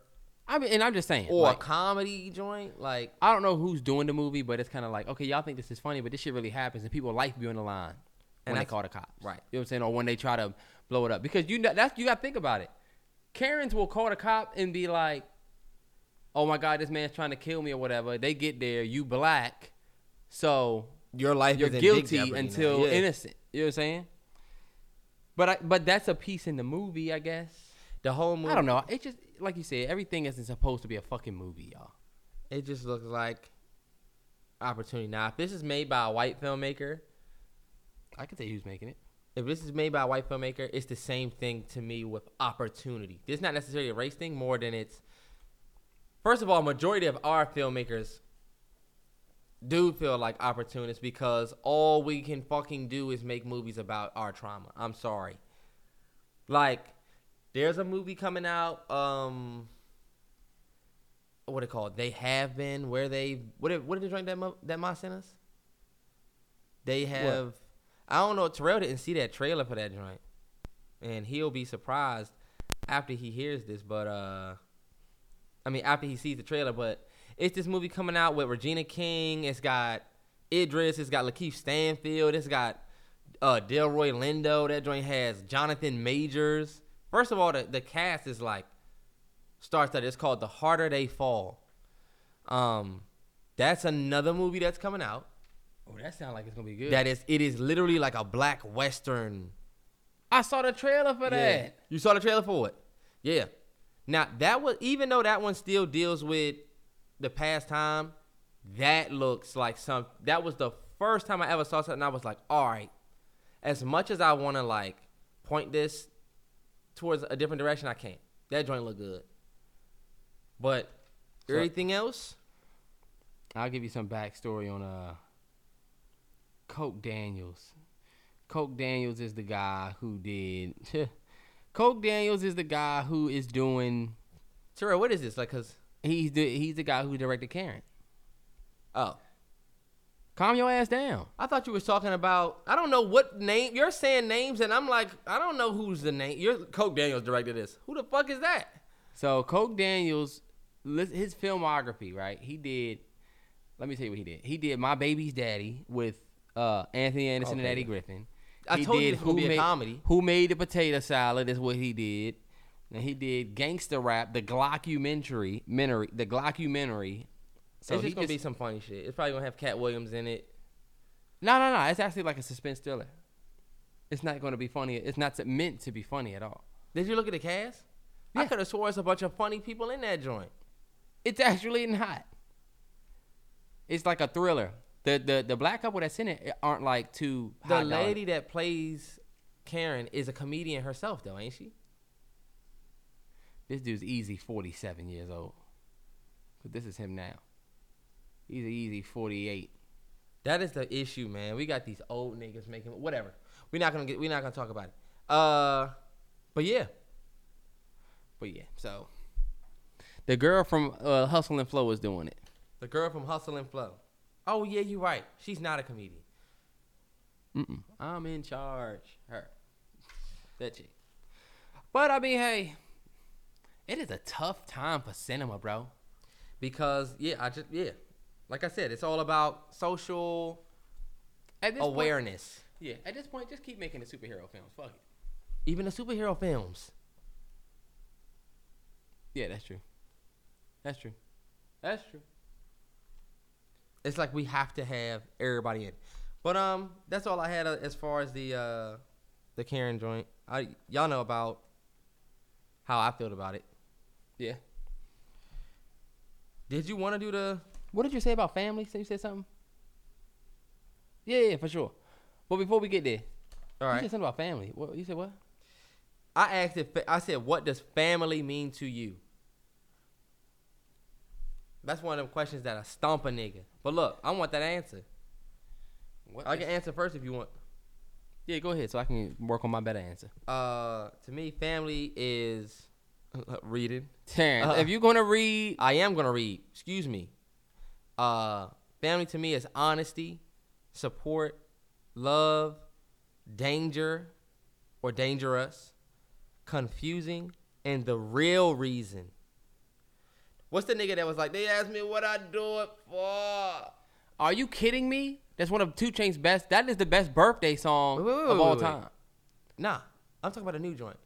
I mean and I'm just saying or like, a comedy joint. Like I don't know who's doing the movie, but it's kind of like, okay, y'all think this is funny, but this shit really happens, and people life be on the line And when they call the cops. right. You know what I'm saying? Or when they try to blow it up, because you know that's you got to think about it. Karens will call the cop and be like, "Oh my God, this man's trying to kill me or whatever." They get there, you black, so your life you're is in big guilty until Yeah. innocent. You know what I'm saying? But I, but that's a piece in the movie, I guess. The whole movie. I don't know. It just like you said, everything isn't supposed to be a fucking movie, y'all. It just looks like opportunity. Now, if this is made by a white filmmaker, I can tell you who's making it. If this is made by a white filmmaker, it's the same thing to me with opportunity. It's not necessarily a race thing more than it's. First of all, majority of our filmmakers do feel like opportunists because all we can fucking do is make movies about our trauma. I'm sorry. Like, there's a movie coming out. Um, what it called? They have been where they what did what did the joint that that Ma sent us? They have. I don't know. Terrell didn't see that trailer for that joint, and he'll be surprised after he hears this. But uh, I mean, after he sees the trailer. But it's this movie coming out with Regina King. It's got Idris. It's got Lakeith Stanfield. It's got uh, Delroy Lindo. That joint has Jonathan Majors. First of all, the, the cast is like starts that. It's called The Harder They Fall. Um, that's another movie that's coming out. Oh, that sounds like it's gonna be good. That is, it is literally like a black western. I saw the trailer for Yeah. that. You saw the trailer for it? Yeah. Now that was even though that one still deals with the past time, that looks like some. That was the first time I ever saw something. I was like, all right. As much as I want to like point this towards a different direction, I can't. That joint look good. But So- everything else, I'll give you some backstory on uh Coke Daniels. Coke Daniels is the guy who did. *laughs* Coke Daniels is the guy who is doing. Terrell, what is this? Like, cause He's the he's the guy who directed Karen. oh, Calm your ass down. I thought you was talking about. I don't know what name you're saying names, and I'm like, I don't know who's the name. You're Coke Daniels directed this. Who the fuck is that? So Coke Daniels, his filmography, right? He did. Let me tell you what he did. He did My Baby's Daddy with uh, Anthony Anderson and Eddie Griffin. I He told you did this was gonna Who be a Made- comedy. Who made the potato salad is what he did. And he did gangster rap, the Glockumentary, the Glockumentary. So it's just gonna just- be some funny shit. It's probably gonna have Katt Williams in it. No, no, no. It's actually like a suspense thriller. It's not going to be funny. It's not meant to be funny at all. Did you look at the cast? I could have swore it's a bunch of funny people in that joint. It's actually not. It's like a thriller. The the the black couple that's in it aren't like two The high dollar- lady that plays Karen is a comedian herself, though, ain't she? This dude's easy 47 years old. But this is him now. He's easy 48. That is the issue, man. We got these old niggas making whatever. We're not gonna get. We're not gonna talk about it. Uh, but yeah, But yeah, so the girl from uh, Hustle and Flow is doing it. the girl from Hustle and Flow. Oh yeah, you're right. She's not a comedian. Mm-mm. I'm in charge. Her. That chick. But I mean, hey, it is a tough time for cinema, bro. because yeah, I just yeah, like I said, it's all about social this Point, awareness. yeah, at this point, just keep making the superhero films. Fuck it. Even the superhero films. Yeah, that's true. That's true. That's true. It's like we have to have everybody in. But um, that's all I had uh, as far as the uh, the Karen joint. I y'all know about how I felt about it. Yeah. Did you want to do the? What did you say about family? So you said something? Yeah, yeah, for sure. But before we get there, All you said something about family. What you said? What? I asked if I said, "What does family mean to you?" That's one of them questions that I stomp a nigga. But look, I want that answer. What? I can answer first if you want. yeah, go ahead, so I can work on my better answer. Uh, to me, family is *laughs* reading. Terrence, Uh, if you're gonna read, I am gonna read. Excuse me. Uh, family to me is honesty, support, love, danger, or dangerous, confusing, and the real reason. What's the nigga that was like? They asked me what I do it for. are you kidding me? That's one of Two Chain's best. That is the best birthday song Wait, wait, wait, of all time. Nah, I'm talking about a new joint.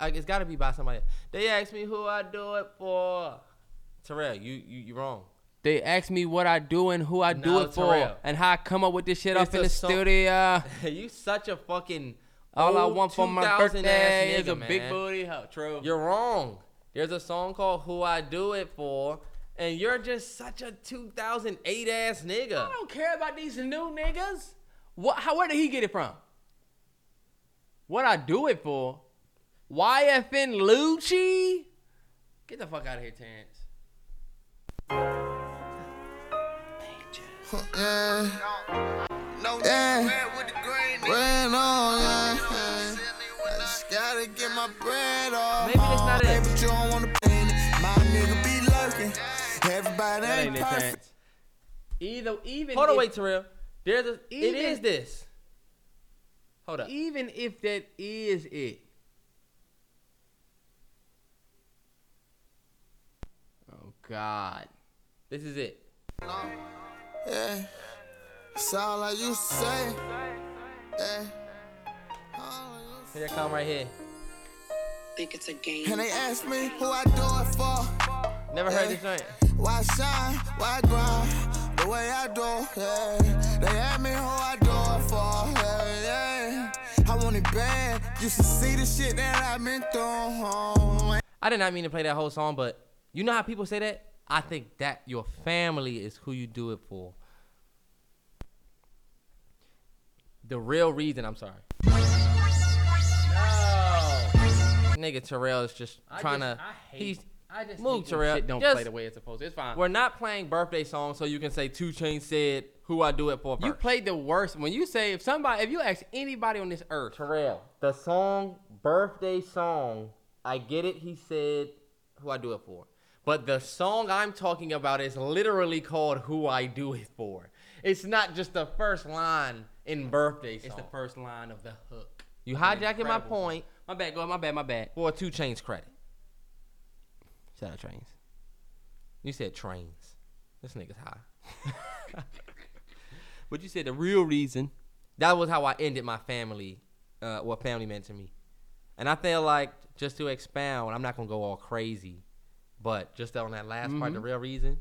Like, it's got to be by somebody. They asked me who I do it for. Terrell, you you you wrong. They ask me what I do and who I do No, it for, Terrell. and how I come up with this shit It's up in the song- studio. *laughs* you such a fucking. All I want for my 2000 ass birthday is nigga, a big booty. True. You're wrong. There's a song called "Who I Do It For," and you're just such a 2008 ass nigga. I don't care about these new niggas. What? How? Where did he get it from? What I do it for? YFN Lucci? Get the fuck out of here, Terrence. Yeah. Yeah. Ran on, yeah. yeah. I just gotta get my bread off. Maybe that's not Hey, it. but you don't wanna pay me. My nigga be lurking. Everybody That ain't ain't it, perfect. Terrence. Either even Hold on, if, wait, Terrell. There's a. it Even- is this. Hold up. even if that is it. Oh God. This is it. Yeah. It's all I used to say. Yeah. All I Here it come right here. Think it's a game. And they ask me who I do it for. Never heard this joint. Why shine? Why grind? The way I do, yeah. They ask me who I do it for, yeah, yeah. I want it bad. Used to see the shit that I've been through. I did not mean to play that whole song, but you know how people say that? I think that your family is who you do it for. The real reason, I'm sorry. Nigga Terrell is just trying to. He's. I just Move, hate Terrell. Shit don't Just- play the way it's supposed to. It's fine. We're not playing birthday songs, so you can say Two Chain said who I do it for. You first. played the worst. When you say if somebody, if you ask anybody on this earth, Terrell. The song, birthday song, I get it, he said who I do it for. But the song I'm talking about is literally called Who I Do It For. It's not just the first line in birthday song. it's the first line of the hook. You hijacking my point. My bad. Go. My bad. My bad. for 2 Chainz credit. Shout out trains. You said trains. This nigga's high. *laughs* But you said the real reason. That was how I ended my family, uh, what family meant to me. And I feel like just to expound, I'm not gonna go all crazy, but just on that last part, the real reason.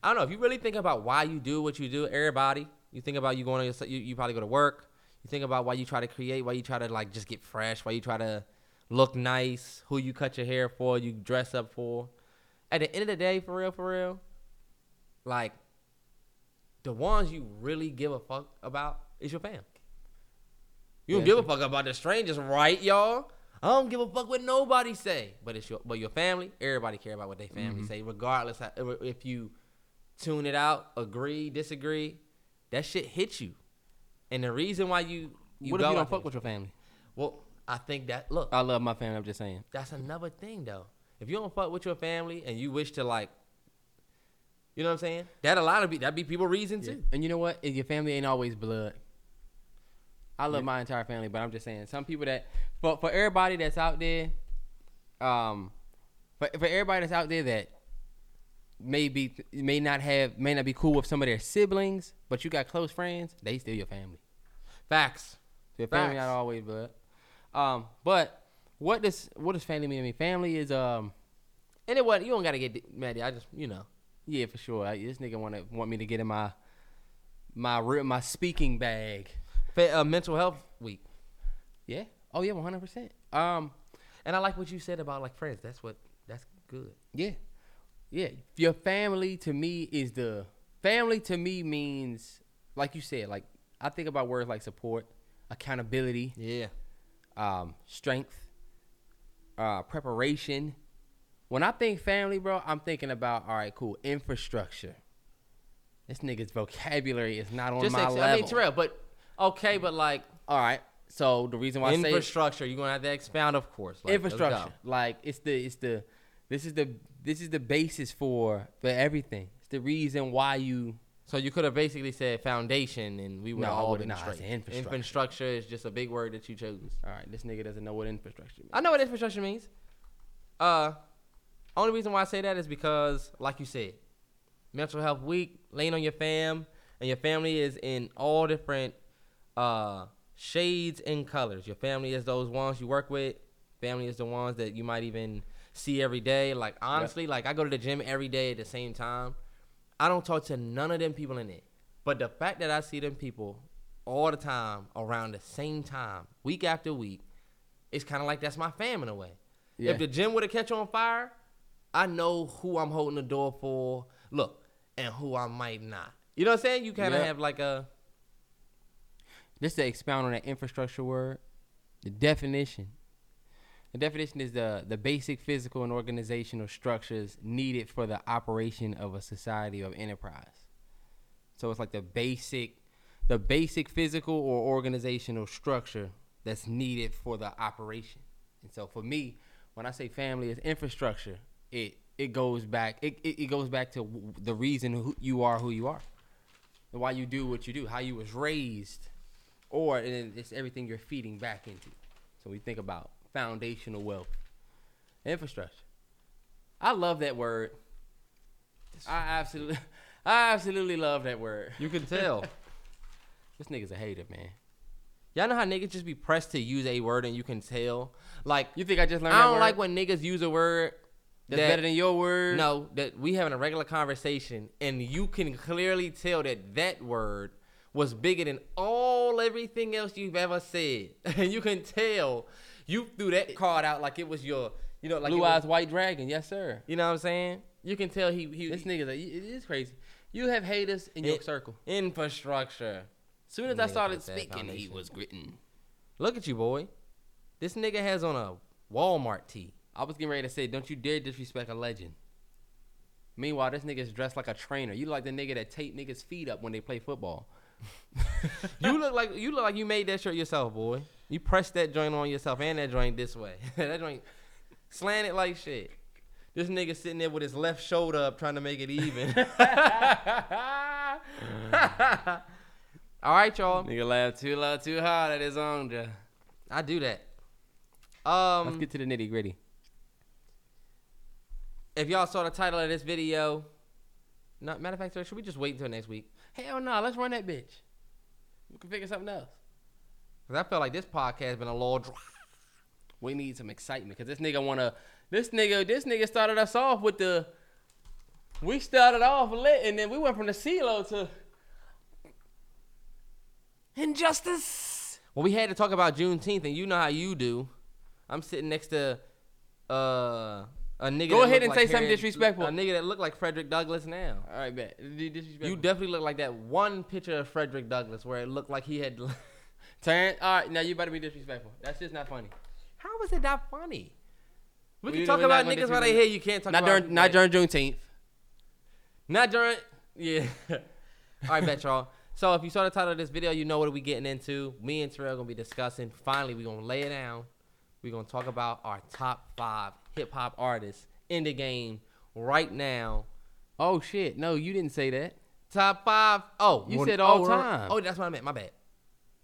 I don't know if you really think about why you do what you do. Everybody, you think about you going to your, you, you probably go to work. You think about why you try to create, why you try to like just get fresh, why you try to look nice, who you cut your hair for, you dress up for. At the end of the day, for real, for real, like the ones you really give a fuck about is your family. You don't Yeah, give a fuck about the strangers, right, y'all? I don't give a fuck what nobody say. But it's your but your family, everybody care about what they family Mm-hmm. say, regardless how, if you tune it out, agree, disagree. That shit hits you. And the reason why you, you what go if you don't fuck with your family? Well, I think that look, I love my family. I'm just saying. that's another thing though. If you don't fuck with your family and you wish to like, you know what I'm saying? That a lot of be that be people reason too. And you know what? If your family ain't always blood. I love my entire family, but I'm just saying some people that for for everybody that's out there, um, for for everybody that's out there that maybe may not have may not be cool with some of their siblings, but you got close friends, they still your family. Facts. Your family Facts. not always blood. Um, but what does what does family mean to me? Family is um And it what you don't gotta get mad. I just you know. yeah for sure. I, this nigga want to want me to get in my my my speaking bag. Uh, mental health week. Yeah. Oh yeah, one hundred percent. Um. And I like what you said about like friends. That's what that's good. Yeah. Yeah. Your family to me is the family to me means like you said, like I think about words like support, accountability, Yeah. um, strength, uh, preparation. When I think family, bro, I'm thinking about all right, cool, infrastructure. This nigga's vocabulary is not on Just my ex- level. I mean Terrell, but okay, but like all right, so the reason why I say infrastructure, you're gonna have to expound, of course. Like, infrastructure. Like it's the it's the this is the this is the basis for for everything. It's the reason why you So you could have basically said foundation, and we would No, all been nah, I straight. said infrastructure. Infrastructure is just a big word that you chose. all right. This nigga doesn't know what infrastructure means. I know what infrastructure means. Uh, only reason why I say that is because, like you said, mental health week, lean on your fam, and your family is in all different uh shades and colors. Your family is those ones you work with. Family is the ones that you might even see every day. Like honestly, like I go to the gym every day at the same time. I don't talk to none of them people in it. But the fact that I see them people all the time around the same time, week after week, it's kind of like that's my fam in a way. Yeah. If the gym would have catch on fire, I know who I'm holding the door for. Look, and who I might not. You know what I'm saying? You kind of Yeah. have like a Just to expound on that infrastructure word, the definition. The definition is the the basic physical and organizational structures needed for the operation of a society or enterprise. So it's like the basic the basic physical or organizational structure that's needed for the operation. And so for me, when I say family is infrastructure, it it goes back it, it, it goes back to the reason who you are who you are. Why you do what you do, how you was raised, or and it's everything you're feeding back into. So we think about foundational wealth, infrastructure. I love that word. I absolutely, I absolutely love that word. you can tell. *laughs* This nigga's a hater, man. Y'all know how niggas just be pressed to use a word and you can tell. Like You think I just learned I don't like when niggas use a word that's that- better than your word. No, that we having a regular conversation and you can clearly tell that that word was bigger than all everything else you've ever said. And *laughs* you can tell you threw that card out like it was your, you know, like it blue was- eyes white dragon. Yes, sir. You know what I'm saying? You can tell he he This nigga's a, it is crazy. You have haters in your circle. infrastructure. Soon as I started put that speaking, he was gritting. Look at you, boy. This nigga has on a Walmart tee. I was getting ready to say, don't you dare disrespect a legend. Meanwhile, this nigga's dressed like a trainer. You like the nigga that tape niggas' feet up when they play football. You look like you look like you made that shirt yourself, boy. You pressed that joint on yourself and that joint this way. *laughs* that joint slanted like shit. This nigga sitting there with his left shoulder up trying to make it even. *laughs* All right, y'all. Nigga laugh too loud, too hard at his own. Job. I do that. Um, Let's get to the nitty gritty. if y'all saw the title of this video, not matter of fact, sir, should we just wait until next week? Hell no, let's run that bitch. We can figure something else. Cause I feel like this podcast been a little dry. *laughs* We need some excitement because this nigga wanna. This nigga, this nigga started us off with the. We started off lit, and then we went from the CeeLo to injustice. Well, we had to talk about Juneteenth, and you know how you do. I'm sitting next to uh, a nigga. Go ahead look and say something Harry- disrespectful. A nigga that looked like Frederick Douglass now. All right, bet. Disrespectful. You definitely look like that one picture of Frederick Douglass where it looked like he had *laughs* Terrence, all right, now you better be disrespectful. That's just not funny. How was it not funny? We We can talk we're not about gonna niggas while they here. You can't talk Not about during, not during Juneteenth. Not during. Yeah. *laughs* All right, bet y'all. So if you saw the title of this video, you know what we getting into. Me and Terrell gonna be discussing. Finally, we gonna lay it down. we gonna talk about our top five hip hop artists in the game right now. Oh shit, no, you didn't say that. Top five. Oh, You said oh, all oh, time. Oh, that's what I meant. My bad.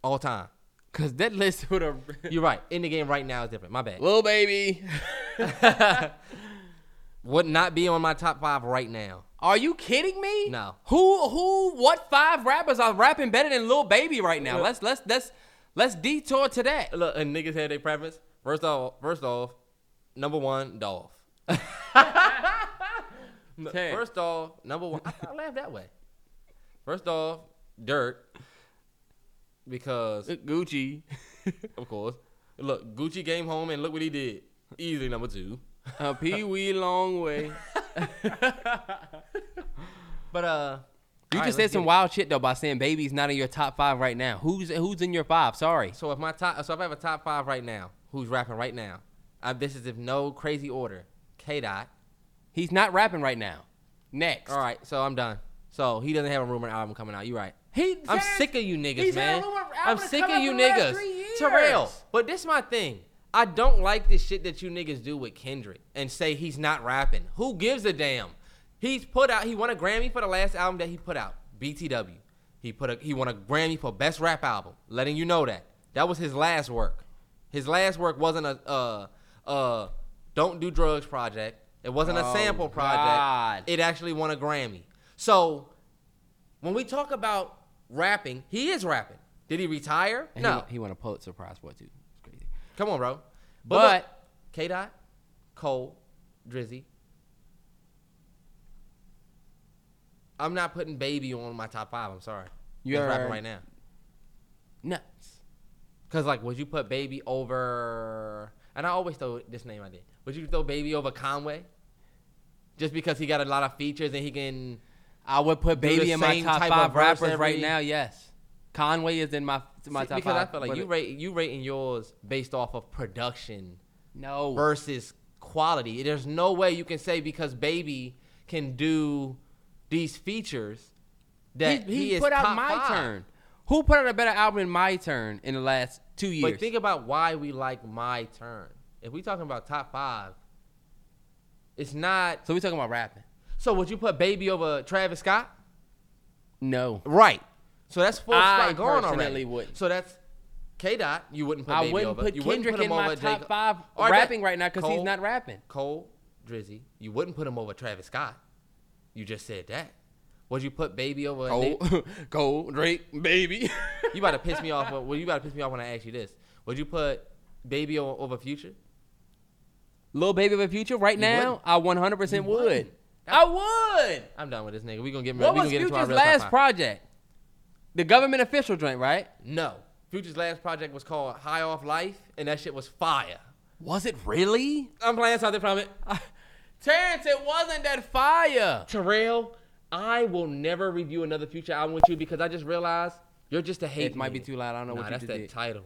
All time. Cause that list would have. *laughs* You're right. In the game right now is different. My bad. Little baby. *laughs* Would not be on my top five right now. Are you kidding me? No. Who who what five rappers are rapping better than Lil Baby right now? Let's let's let's let's detour to that. Look, and niggas had their preference. First off, first off, number one, Dolph. *laughs* Ten. First off, number one. I, I laugh that way. First off, Dirt, because Gucci. *laughs* of course, look, Gucci came home and look what he did. Easily number two. A pee *laughs* wee long way. But uh, You right, just let's said some wild shit though by saying baby's not in your top five right now. Who's who's in your five? Sorry. So if my top, so if I have a top five right now, who's rapping right now? Uh, this is if no crazy order. K Dot. He's not rapping right now. Next. All right, so I'm done. So he doesn't have a rumor album coming out. You right. He, I'm sick of you niggas, man. I'm sick of you for the last niggas. Terrell, but this is my thing. I don't like this shit that you niggas do with Kendrick and say he's not rapping. Who gives a damn? He's put out. He won a Grammy for the last album that he put out. BTW. He put a. He won a Grammy for best rap album. Letting you know that that was his last work. His last work wasn't a uh uh don't do drugs project. It wasn't a Oh, sample project. God. It actually won a Grammy. So when we talk about rapping, he is rapping. Did he retire? And no. He, he won a Pulitzer Prize for it too. It's crazy. Come on, bro. But- K Dot, Cole, Drizzy. I'm not putting Baby on my top five. I'm sorry. You He's are- rapping right now. Nuts. Cause like, would you put Baby over? And I always throw this name I did. Would you throw Baby over Conway? Just because he got a lot of features and he can. I would put baby in my top five rappers right now. Yes. Conway is in my my See, top because five. I feel like but you rate you rating yours based off of production no. versus quality. There's no way you can say because Baby can do these features that he, he, he is put out my five. turn. Who put out a better album in my turn in the last two years? But think about why we like my turn. If we talking about top five, it's not. so we talking about rapping? So would you put Baby over Travis Scott? No. Right. So that's full I spot gone already. wouldn't. So that's K Dot. You wouldn't put I Baby wouldn't over. put you Kendrick wouldn't put in my top J. five right, rapping right now because he's not rapping. Cole, Drizzy. You wouldn't put him over Travis Scott. You just said that. Would you put Baby over? a Cole, Cole, Drake, baby. *laughs* You about to piss me off. *laughs* Well, you about to piss me off when I ask you this. Would you put Baby o- over Future? Little baby of a future right You now, wouldn't. I 100% You would. I would. I'm done with this nigga. We gonna get What we was gonna get into our Future's last project? The government official joint, right? No, Future's last project was called High Off Life, and that shit was fire. Was it really? I'm playing something from it. *laughs* Terrence, it wasn't that fire. Terrell, I will never review another Future album with you because I just realized you're just a hate. It might be too loud. I don't know Nah, what you that's just that did. title.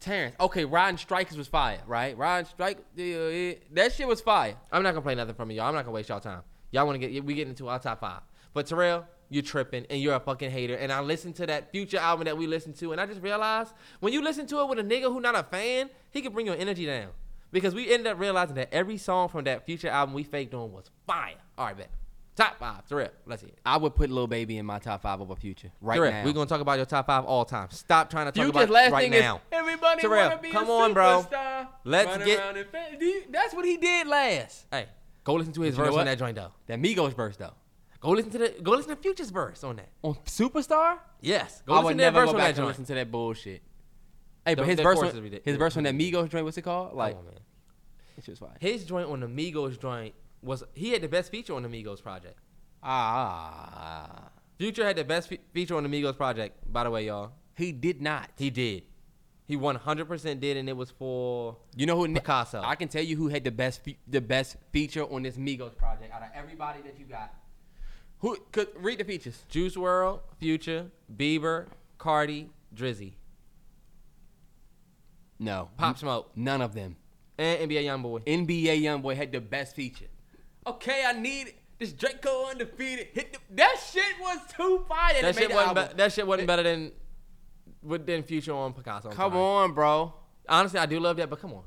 Terrence, okay, Riding Strikers was fire, right? Riding Strike, that shit was fire. I'm not gonna play nothing from you, y'all. I'm not gonna waste y'all time. Y'all want to get we get into our top five, but Terrell, you're tripping and you're a fucking hater. And I listened to that Future album that we listened to, and I just realized when you listen to it with a nigga who not a fan, he can bring your energy down. Because we ended up realizing that every song from that Future album we faked on was fire. All right, bet. Top five, Terrell. Let's see it. I would put Lil Baby in my top five over Future right Terrell, now. we're gonna talk about your top five all time. Stop trying to talk Future's about last right thing now. is everybody Terrell, wanna be come a on, bro. superstar. Let's Run get- around and fa- Do you- That's what he did last. Hey, go listen to his you know verse on what? that joint though. That Migos verse though. Go listen to the go listen to Future's verse on that. On Superstar, Yes, go I listen would to that never verse go on back that and joint. listen to that bullshit. Hey, but The- his the verse, chorus on, is ridiculous. his verse on that Migos joint, what's it called? Like, Come on, man. it's just fire. His joint on the Migos joint was he had the best feature on the Migos project. Ah, Future had the best fe- feature on the Migos project. By the way, y'all, he did not. he did. He 100% did, and it was for You know who? Picasso. I can tell you who had the best fe- the best feature on this Migos project out of everybody that you got. Who could read the features? Juice WRLD, Future, Bieber, Cardi, Drizzy, No. Pop Smoke, None of them. and NBA YoungBoy. NBA YoungBoy had the best feature. Okay, I need it. This Draco undefeated. Hit the, that shit was too fire. That That shit wasn't. Be- that shit wasn't better than with than Future on Picasso. I'm Come sorry. on, bro. Honestly, I do love that, but come on.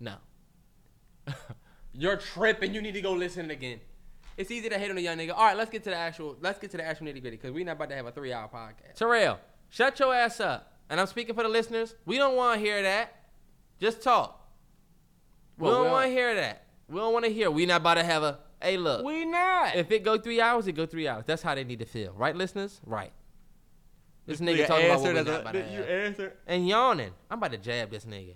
No. *laughs* You're tripping. You need to go listen again. It's easy to hate on a young nigga. All right, let's get to the actual. Let's get to the actual nitty gritty because we're not about to have a three hour podcast. Terrell, shut your ass up. And I'm speaking for the listeners. We don't want to hear that. Just talk. Well, we don't well- want to hear that. We don't want to hear. We not about to have a. Hey, look. We not. if it go three hours, it go three hours. That's how they need to feel, right, listeners? Right. This nigga Nigga talking about what answered we as not about to you have. answered. and yawning. I'm about to jab this nigga.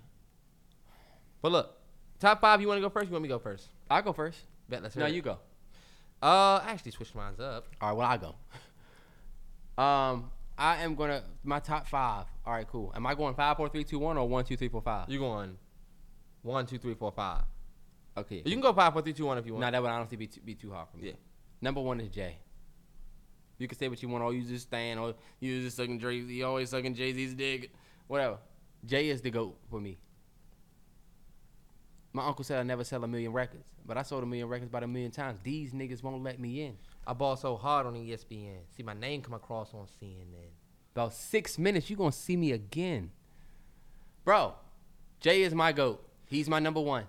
But look, top five. You want to go first? You want me to go first? I'll go first. Bet let's hear No, it. you go. Uh, I actually switched mine up. All right, well I go. *laughs* Um, I am gonna my top five. All right, cool. Am I going five, four, three, two, one, or one, two, three, four, five? You going one, two, three, four, five. Okay. You can go five, four, three, two, one if you want. No, that would honestly be too, be too hard for me. Yeah. Number one is Jay. You can say what you want. Oh, you just stand. Or oh, you just sucking Jay. You always sucking Jay Z's dick. Whatever. Jay is the goat for me. My uncle said I never sell a million records, but I sold a million records about a million times. These niggas won't let me in. I ball so hard on ESPN. See my name come across on CNN. About six minutes, you gonna see me again, bro. Jay is my goat. He's my number one.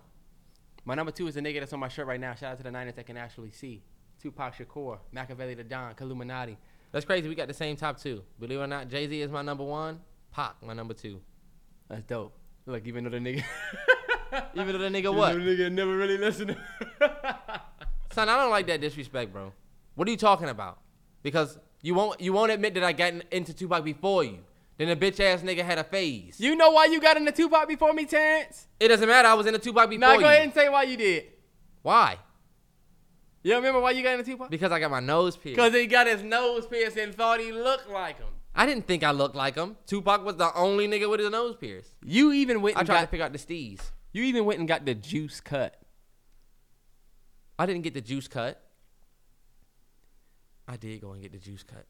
My number two is the nigga that's on my shirt right now. Shout out to the Niners that can actually see. Tupac Shakur, Makaveli the Don, Illuminati. That's crazy. We got the same top two. Believe it or not, Jay Z is my number one. Pac, my number two. That's dope. Look, even though the nigga, *laughs* Even though the nigga what? the nigga never really listened. *laughs* Son, I don't like that disrespect, bro. What are you talking about? Because you won't you won't admit that I got into Tupac before you. Then the bitch ass nigga had a phase. you know why you got into Tupac before me, Terrence? it doesn't matter. I was in the Tupac before Now you. go ahead and say why you did. Why? You remember why you got into Tupac? Because I got my nose pierced. Because he got his nose pierced and thought he looked like him. I didn't think I looked like him. Tupac was the only nigga with his nose pierced. You even went I tried to got, pick out the steez. you even went and got the juice cut. I didn't get the juice cut. I did go and get the juice cut.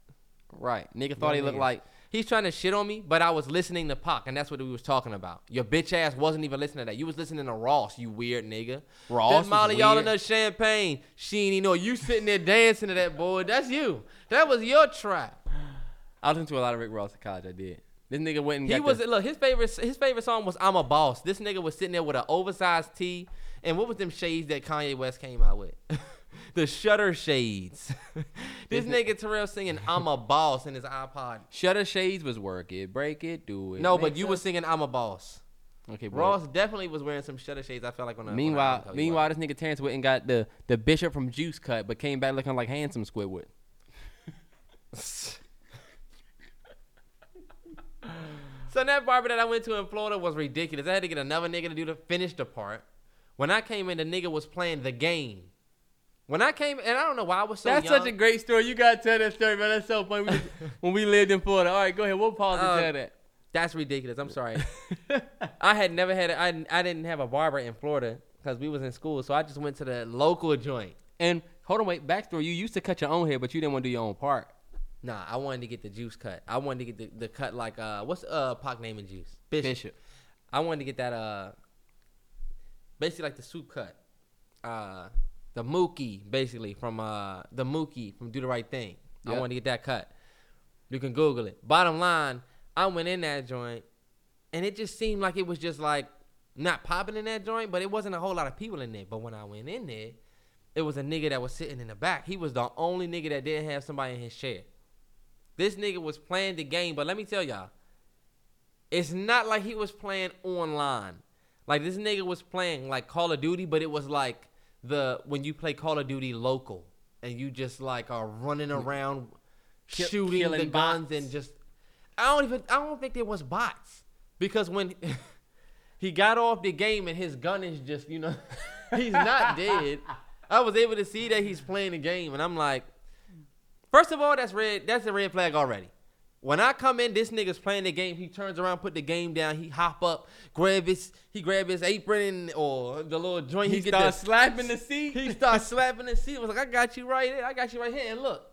Right. Nigga thought he looked nigga. like He's trying to shit on me, but I was listening to Pac, and that's what we was talking about. Your bitch ass wasn't even listening to that. You was listening to Ross, you weird nigga. Ross That Molly, y'all in the champagne. She ain't even know you sitting there dancing to that boy. That's you. That was your trap. I listened to a lot of Rick Ross in college. I did. This nigga went and He got was the, look. His favorite his favorite song was "I'm a Boss." This nigga was sitting there with an oversized tee, and what was them shades that Kanye West came out with? *laughs* the Shutter shades. *laughs* this nigga Terrell singing "I'm a Boss" in his iPod. Shutter Shades was work it, break it, do it. No, but you was singing "I'm a Boss." okay. Bro. Ross definitely was wearing some Shutter shades. I felt like on. A, Meanwhile, album cover meanwhile, this nigga Terrence went and got the the bishop from Juice cut, but came back looking like handsome Squidward. *laughs* So that barber that I went to in Florida was ridiculous. I had to get another nigga to do the finish the part. When I came in, the nigga was playing the game. When I came, and I don't know why I was so That's young. such a great story. You gotta tell that story, man. That's so funny. We just- *laughs* when we lived in Florida. All right, go ahead. We'll pause Uh, and tell that. That's ridiculous. I'm sorry. *laughs* I had never had. A, I I didn't have a barber in Florida because we was in school, so I just went to the local joint. And hold on, wait. Backstory: You used to cut your own hair, but you didn't want to do your own part. Nah, I wanted to get the juice cut. I wanted to get the, the cut like uh, what's uh Pac name and juice? Bishop. I wanted to get that uh, basically like the soup cut, uh, the Mookie basically from uh the Mookie from Do the Right Thing. I Yep. wanted to get that cut. You can Google it. Bottom line, I went in that joint, and it just seemed like it was just like not popping in that joint, but it wasn't a whole lot of people in there. But when I went in there, it was a nigga that was sitting in the back. He was the only nigga that didn't have somebody in his chair. This nigga was playing the game, but let me tell y'all, it's not like he was playing online. Like this nigga was playing like Call of Duty, but it was like the when you play Call of Duty local and you just like are running around Kill- shooting the guns bots. and just I don't even I don't think there was bots because when *laughs* he got off the game and his gun is just you know *laughs* he's not dead. I was able to see that he's playing the game and I'm like, first of all, that's red. That's a red flag already. When I come in, this nigga's playing the game. He turns around, put the game down. He hop up, grab his, he grab his apron and, or the little joint. He get started the- slapping the seat. He starts slapping the seat. I was like, I got you right here. I got you right here. And look,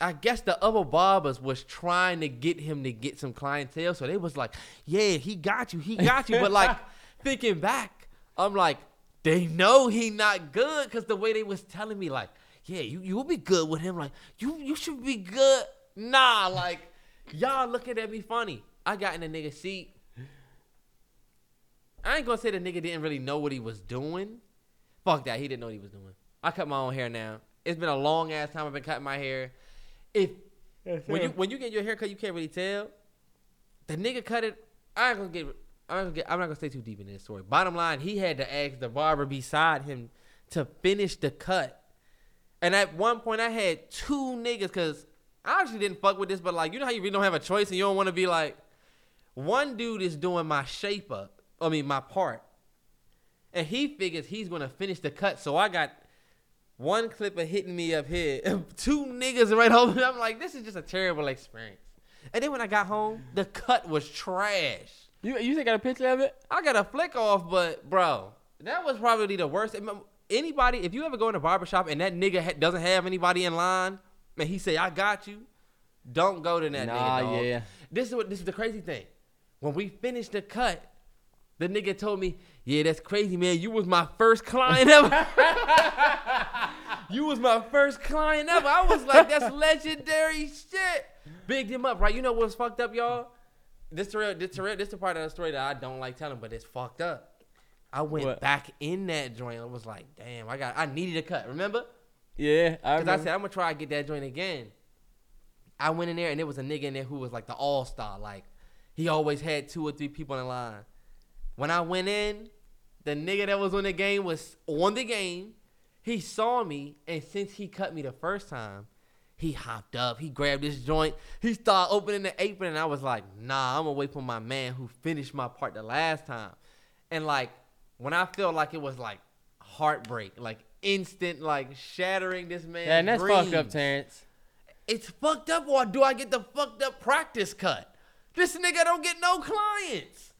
I guess the other barbers was trying to get him to get some clientele, so they was like, "Yeah, he got you, he got you." But like *laughs* thinking back, I'm like, they know he not good because the way they was telling me, like, "Yeah, you you'll be good with him." Like, you you should be good. Nah, like y'all looking at me funny. I got in the nigga seat. I ain't gonna say the nigga didn't really know what he was doing. Fuck that, he didn't know what he was doing. I cut my own hair now. It's been a long ass time I've been cutting my hair. If when you when you get your hair cut, you can't really tell. The nigga cut it. I ain't gonna get. I'm not gonna get. I'm not gonna stay too deep in this story. Bottom line, he had to ask the barber beside him to finish the cut. And at one point, I had two niggas because I actually didn't fuck with this, but like you know how you really don't have a choice and you don't want to be like. One dude is doing my shape up. I mean my part, and he figures he's gonna finish the cut. So I got one clip of hitting me up here, *laughs* and two niggas right over. I'm like, this is just a terrible experience. And then when I got home, the cut was trash. You you think got a picture of it? I got a flick off, but bro, that was probably the worst. Anybody, if you ever go in a barbershop and that nigga ha- doesn't have anybody in line, and he say, "I got you," don't go to that Nah, nigga. Dog. yeah. This is what this is the crazy thing. When we finished the cut, the nigga told me, "Yeah, that's crazy, man. You was my first client ever. *laughs* you was my first client ever." I was like, "That's *laughs* legendary shit." Bigged him up, right? You know what's fucked up, y'all? This the real, this the real, this the part of the story that I don't like telling, but it's fucked up. I went What? back in that joint and was like, "Damn, I got, I needed a cut." Remember? Yeah, I Because I said I'm gonna try to get that joint again. I went in there and there was a nigga in there who was like the all star. Like he always had two or three people in line. When I went in, the nigga that was on the game was on the game. He saw me, and since he cut me the first time, he hopped up. He grabbed this joint. He started opening the apron, and I was like, "Nah, I'm gonna wait for my man who finished my part the last time." And like when I felt like it was like heartbreak, like instant, like shattering this man. yeah, and that's fucked up, dreams. Terrence. It's fucked up, or do I get the fucked up practice cut? This nigga don't get no clients.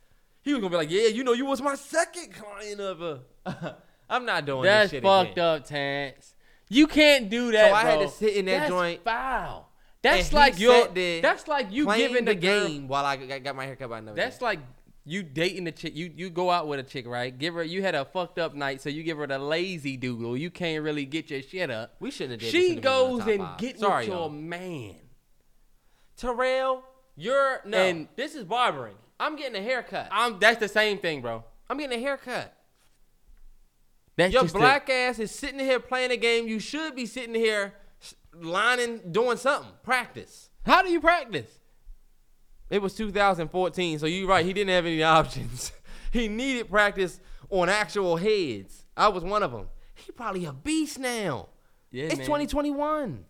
He was gonna be like, "Yeah, you know, you was my second client ever." *laughs* I'm not doing That's this shit fucked again. up, Terrence. You can't do that. So I had to sit in that that's joint. Foul. That's like your. sat there That's like you giving the the girl- game while I got, my haircut by another. That's nigga. like you dating a chick. You you go out with a chick, right? Give her. You had a fucked up night, so you give her the lazy doodle. You can't really get your shit up. we shouldn't have. Did She in the middle of goes and five. get Sorry, with your y'all. man. Terrell. You're no. And- this is barbering. I'm getting a haircut. I'm. That's the same thing, bro. I'm getting a haircut. That's Your black ass is sitting here playing a game. You should be sitting here lining, doing something. Practice. How do you practice? It was 2014, so you're right. He didn't have any *laughs* options. he needed practice on actual heads. I was one of them. He probably a beast now. Yeah, it's man. 2021.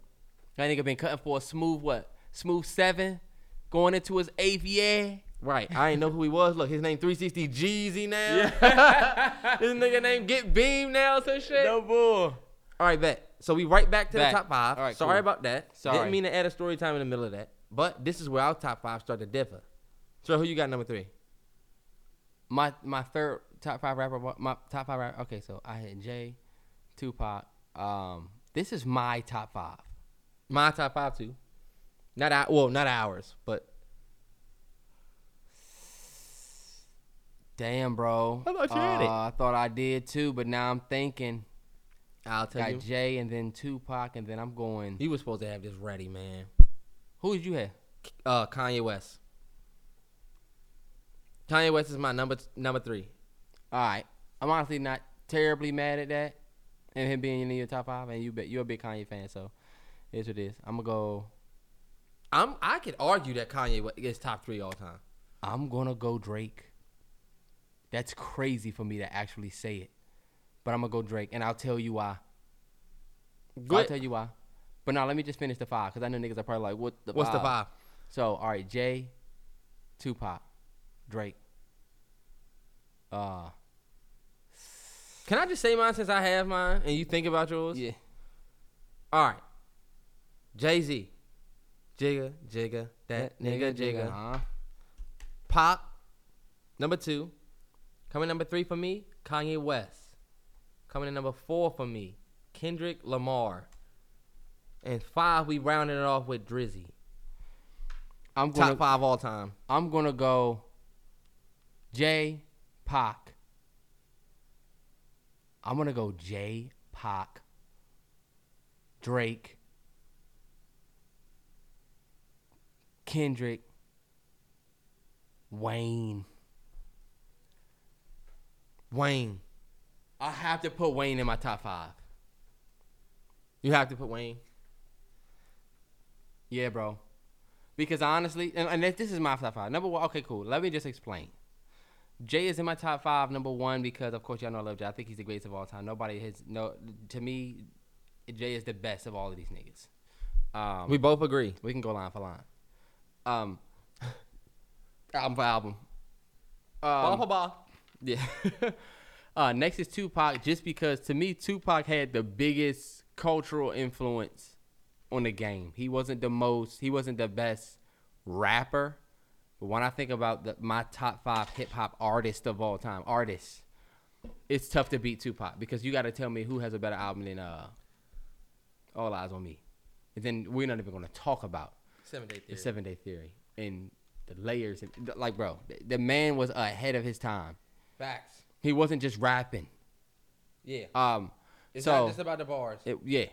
That nigga been cutting for a smooth what? Smooth seven, going into his eighth year. Right. I ain't know who he *laughs* was. Look, his name 360 Jeezy now. Yeah. *laughs* His nigga name Get Beam now, some shit. No bull. All right, bet. So we right back to Back. the top five. All right, Sorry cool. about that. Sorry. Didn't mean to add a story time in the middle of that. But this is where our top five start to differ. So who you got number three? My my third top five rapper. My top five rapper. Okay, so I had Jay, Tupac. Um, this is my top five. My top five too. Not our, well, not ours, but Damn, bro. I thought you had it. Uh, I thought I did too, but now I'm thinking I'll tell got you. Got Jay and then Tupac and then I'm going. You was supposed to have this ready, man. Who did you have? Uh, Kanye West. Kanye West is my number number three. All right, I'm honestly not terribly mad at that, and him being in your top five. And you bet you're a big Kanye fan, so it's what it is. I'm gonna go. I'm I could argue that Kanye is top three all time. I'm gonna go Drake. That's crazy for me to actually say it, but I'm gonna go Drake, and I'll tell you why. I'll tell you why. But now let me just finish the five, cause I know niggas are probably like, "What the What's the five? So all right, Jay, Tupac, Drake. Uh, Can I just say mine since I have mine and you think about yours? yeah. All right. Jay Z. Jigga, jigga, that nigga, jigga. Uh-huh. Pop. Number two. Coming number three for me, Kanye West. Coming in number four for me, Kendrick Lamar. And five, we rounded it off with Drizzy. I'm gonna Top five all time. I'm gonna go J Pac. I'm gonna go J Pac, Drake, Kendrick, Wayne. Wayne. I have to put Wayne in my top five. You have to put Wayne. Yeah, bro. Because honestly, and, and this this is my top five. Number one, okay, cool. Let me just explain. Jay is in my top five. Number one, because of course y'all know I love Jay. I think he's the greatest of all time. Nobody has no. To me, Jay is the best of all of these niggas. Um, We both agree. we can go line for line. Um, *laughs* album for album. Ball Um, for ball. yeah. *laughs* uh, next is Tupac, just because to me Tupac had the biggest cultural influence on the game. He wasn't the most, he wasn't the best rapper, but when I think about the, my top five hip hop artists of all time, artists, it's tough to beat Tupac because you got to tell me who has a better album than uh, All Eyez on Me, and then we're not even going to talk about Seven Day the Theory. Seven Day Theory and the layers. And, like, bro, the, the man was ahead of his time. Facts. He wasn't just rapping. Yeah. Um, It's so not just about the bars. it, yeah,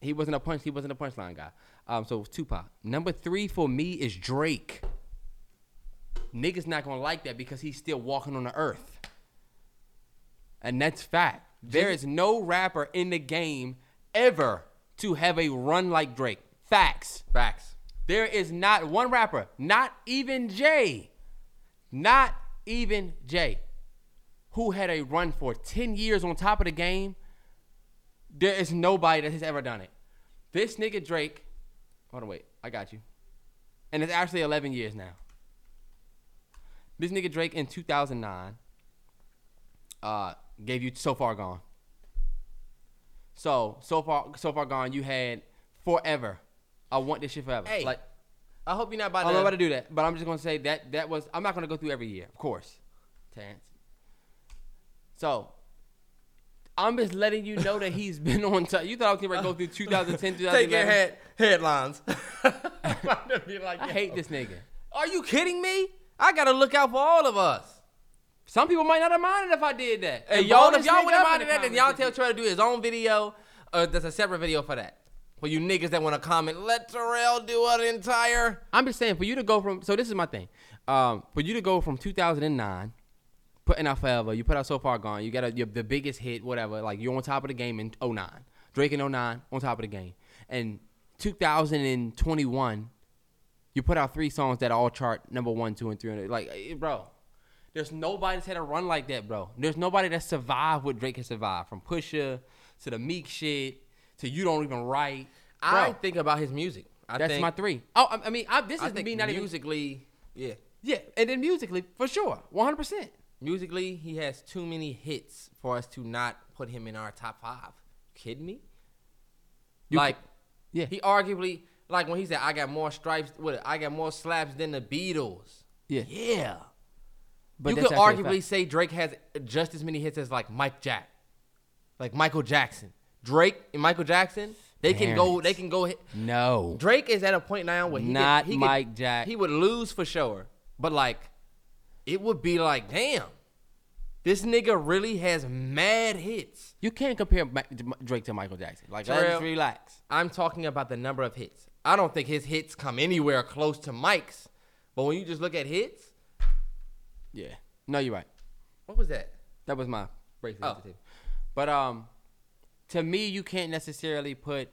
he wasn't a punch. He wasn't a punchline guy. Um, so it was Tupac. Number three for me is Drake. Niggas not gonna like that because he's still walking on the earth, and that's fact. There is no rapper in the game ever to have a run like Drake. Facts. Facts. There is not one rapper, not even Jay, not even Jay, who had a run for 10 years on top of the game. There is nobody that has ever done it. This nigga Drake, hold on, wait, I got you. And it's actually 11 years now. This nigga Drake in 2009 uh, gave you So Far Gone. So, so far, so far gone, you had Forever. I want this shit forever. Hey, like, I hope you're not about I'm to. not about to do that, but I'm just gonna say that that was. I'm not gonna go through every year, of course, Terrence. So, I'm just letting you know that he's been on top. You thought I was gonna go through 2010, 2011. *laughs* Take your head headlines. to *laughs* like, I hate this nigga. Are you kidding me? I gotta look out for all of us. Some people might not have minded if I did that. Hey, And y'all, if y'all would have minded that, then y'all tell Trey to do his own video. Uh, there's a separate video for that. For you niggas that want to comment, let Terrell do an entire. I'm just saying for you to go from. So this is my thing. Um, for you to go from 2009, putting out forever, you put out so far gone. You got a, the biggest hit, whatever. Like you're on top of the game in 09. Drake in 09 on top of the game. And 2021, you put out three songs that all chart number one, two, and three. Like, eh, bro, there's nobody that's had a run like that, bro. There's nobody that survived what Drake has survived. From Pusha to the Meek shit to You Don't Even Write. I Bro, think about his music. I that's my three. Oh, I, I mean, I, this I is me not even musically, yeah. yeah, and then musically, for sure, one hundred percent. Musically, he has too many hits for us to not put him in our top five. Kidding me? You like, Yeah, he arguably, like when he said, "I got more stripes with it. I got more slaps than the Beatles." yeah. Yeah. But you could arguably say Drake has just as many hits as like Mike Jack, like Michael Jackson. Drake and Michael Jackson, they can go. They can go. Hit. no. Drake is at a point now where he Not could, he Mike could, Jack. He would lose for sure, but like, it would be like, damn, this nigga really has mad hits. You can't compare Ma- Drake to Michael Jackson. Like, Terrell. relax. I'm talking about the number of hits. I don't think his hits come anywhere close to Mike's, but when you just look at hits, Yeah. No, you're right. what was that? That was my breakthrough. Oh. But um, to me, you can't necessarily put.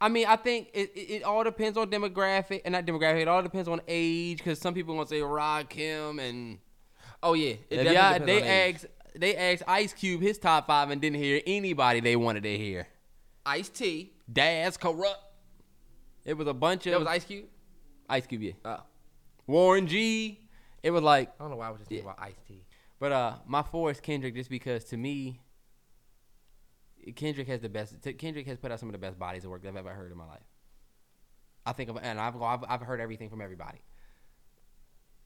I mean, I think it, it, it all depends on demographic, and not demographic. It all depends on age, because some people gonna say Rakim and Oh yeah, it if y'all, they on age. asked they asked Ice Cube his top five and didn't hear anybody they wanted to hear. Ice T. Dad's corrupt. It was a bunch of That was Ice Cube. Ice Cube, yeah. Oh, Warren G. It was like, I don't know why I was just thinking about Ice T. but uh, my four is Kendrick just because to me, Kendrick has the best. Kendrick has put out some of the best bodies of work that I've ever heard in my life. I think of, and I've I've, I've heard everything from everybody.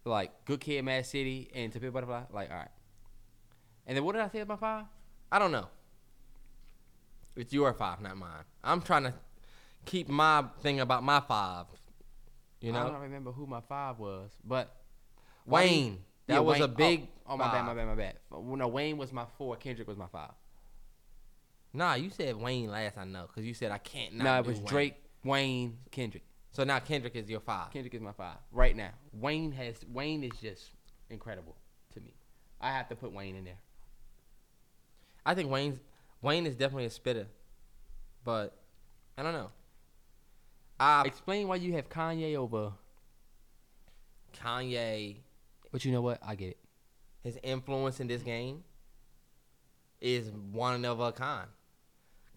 Like Good Kid, Mad City, and To Pimp a Butterfly. Like, all right. And then what did I say about five? I don't know. It's your five, not mine. I'm trying to keep my thing about my five. You know, I don't remember who my five was, but Wayne. That Yeah, was Wayne- a big. Oh, oh, my bad, my bad, my bad. No, Wayne was my four. Kendrick was my five. Nah, you said Wayne last. I know because you said I can't. No, it do was Wayne. Drake, Wayne, Kendrick. So now Kendrick is your five. Kendrick is my five right now. Wayne has Wayne is just incredible to me. I have to put Wayne in there. I think Wayne's Wayne is definitely a spitter, but I don't know. I Explain why you have Kanye over. Kanye, But you know what? I get it. his influence in this game is one of a kind.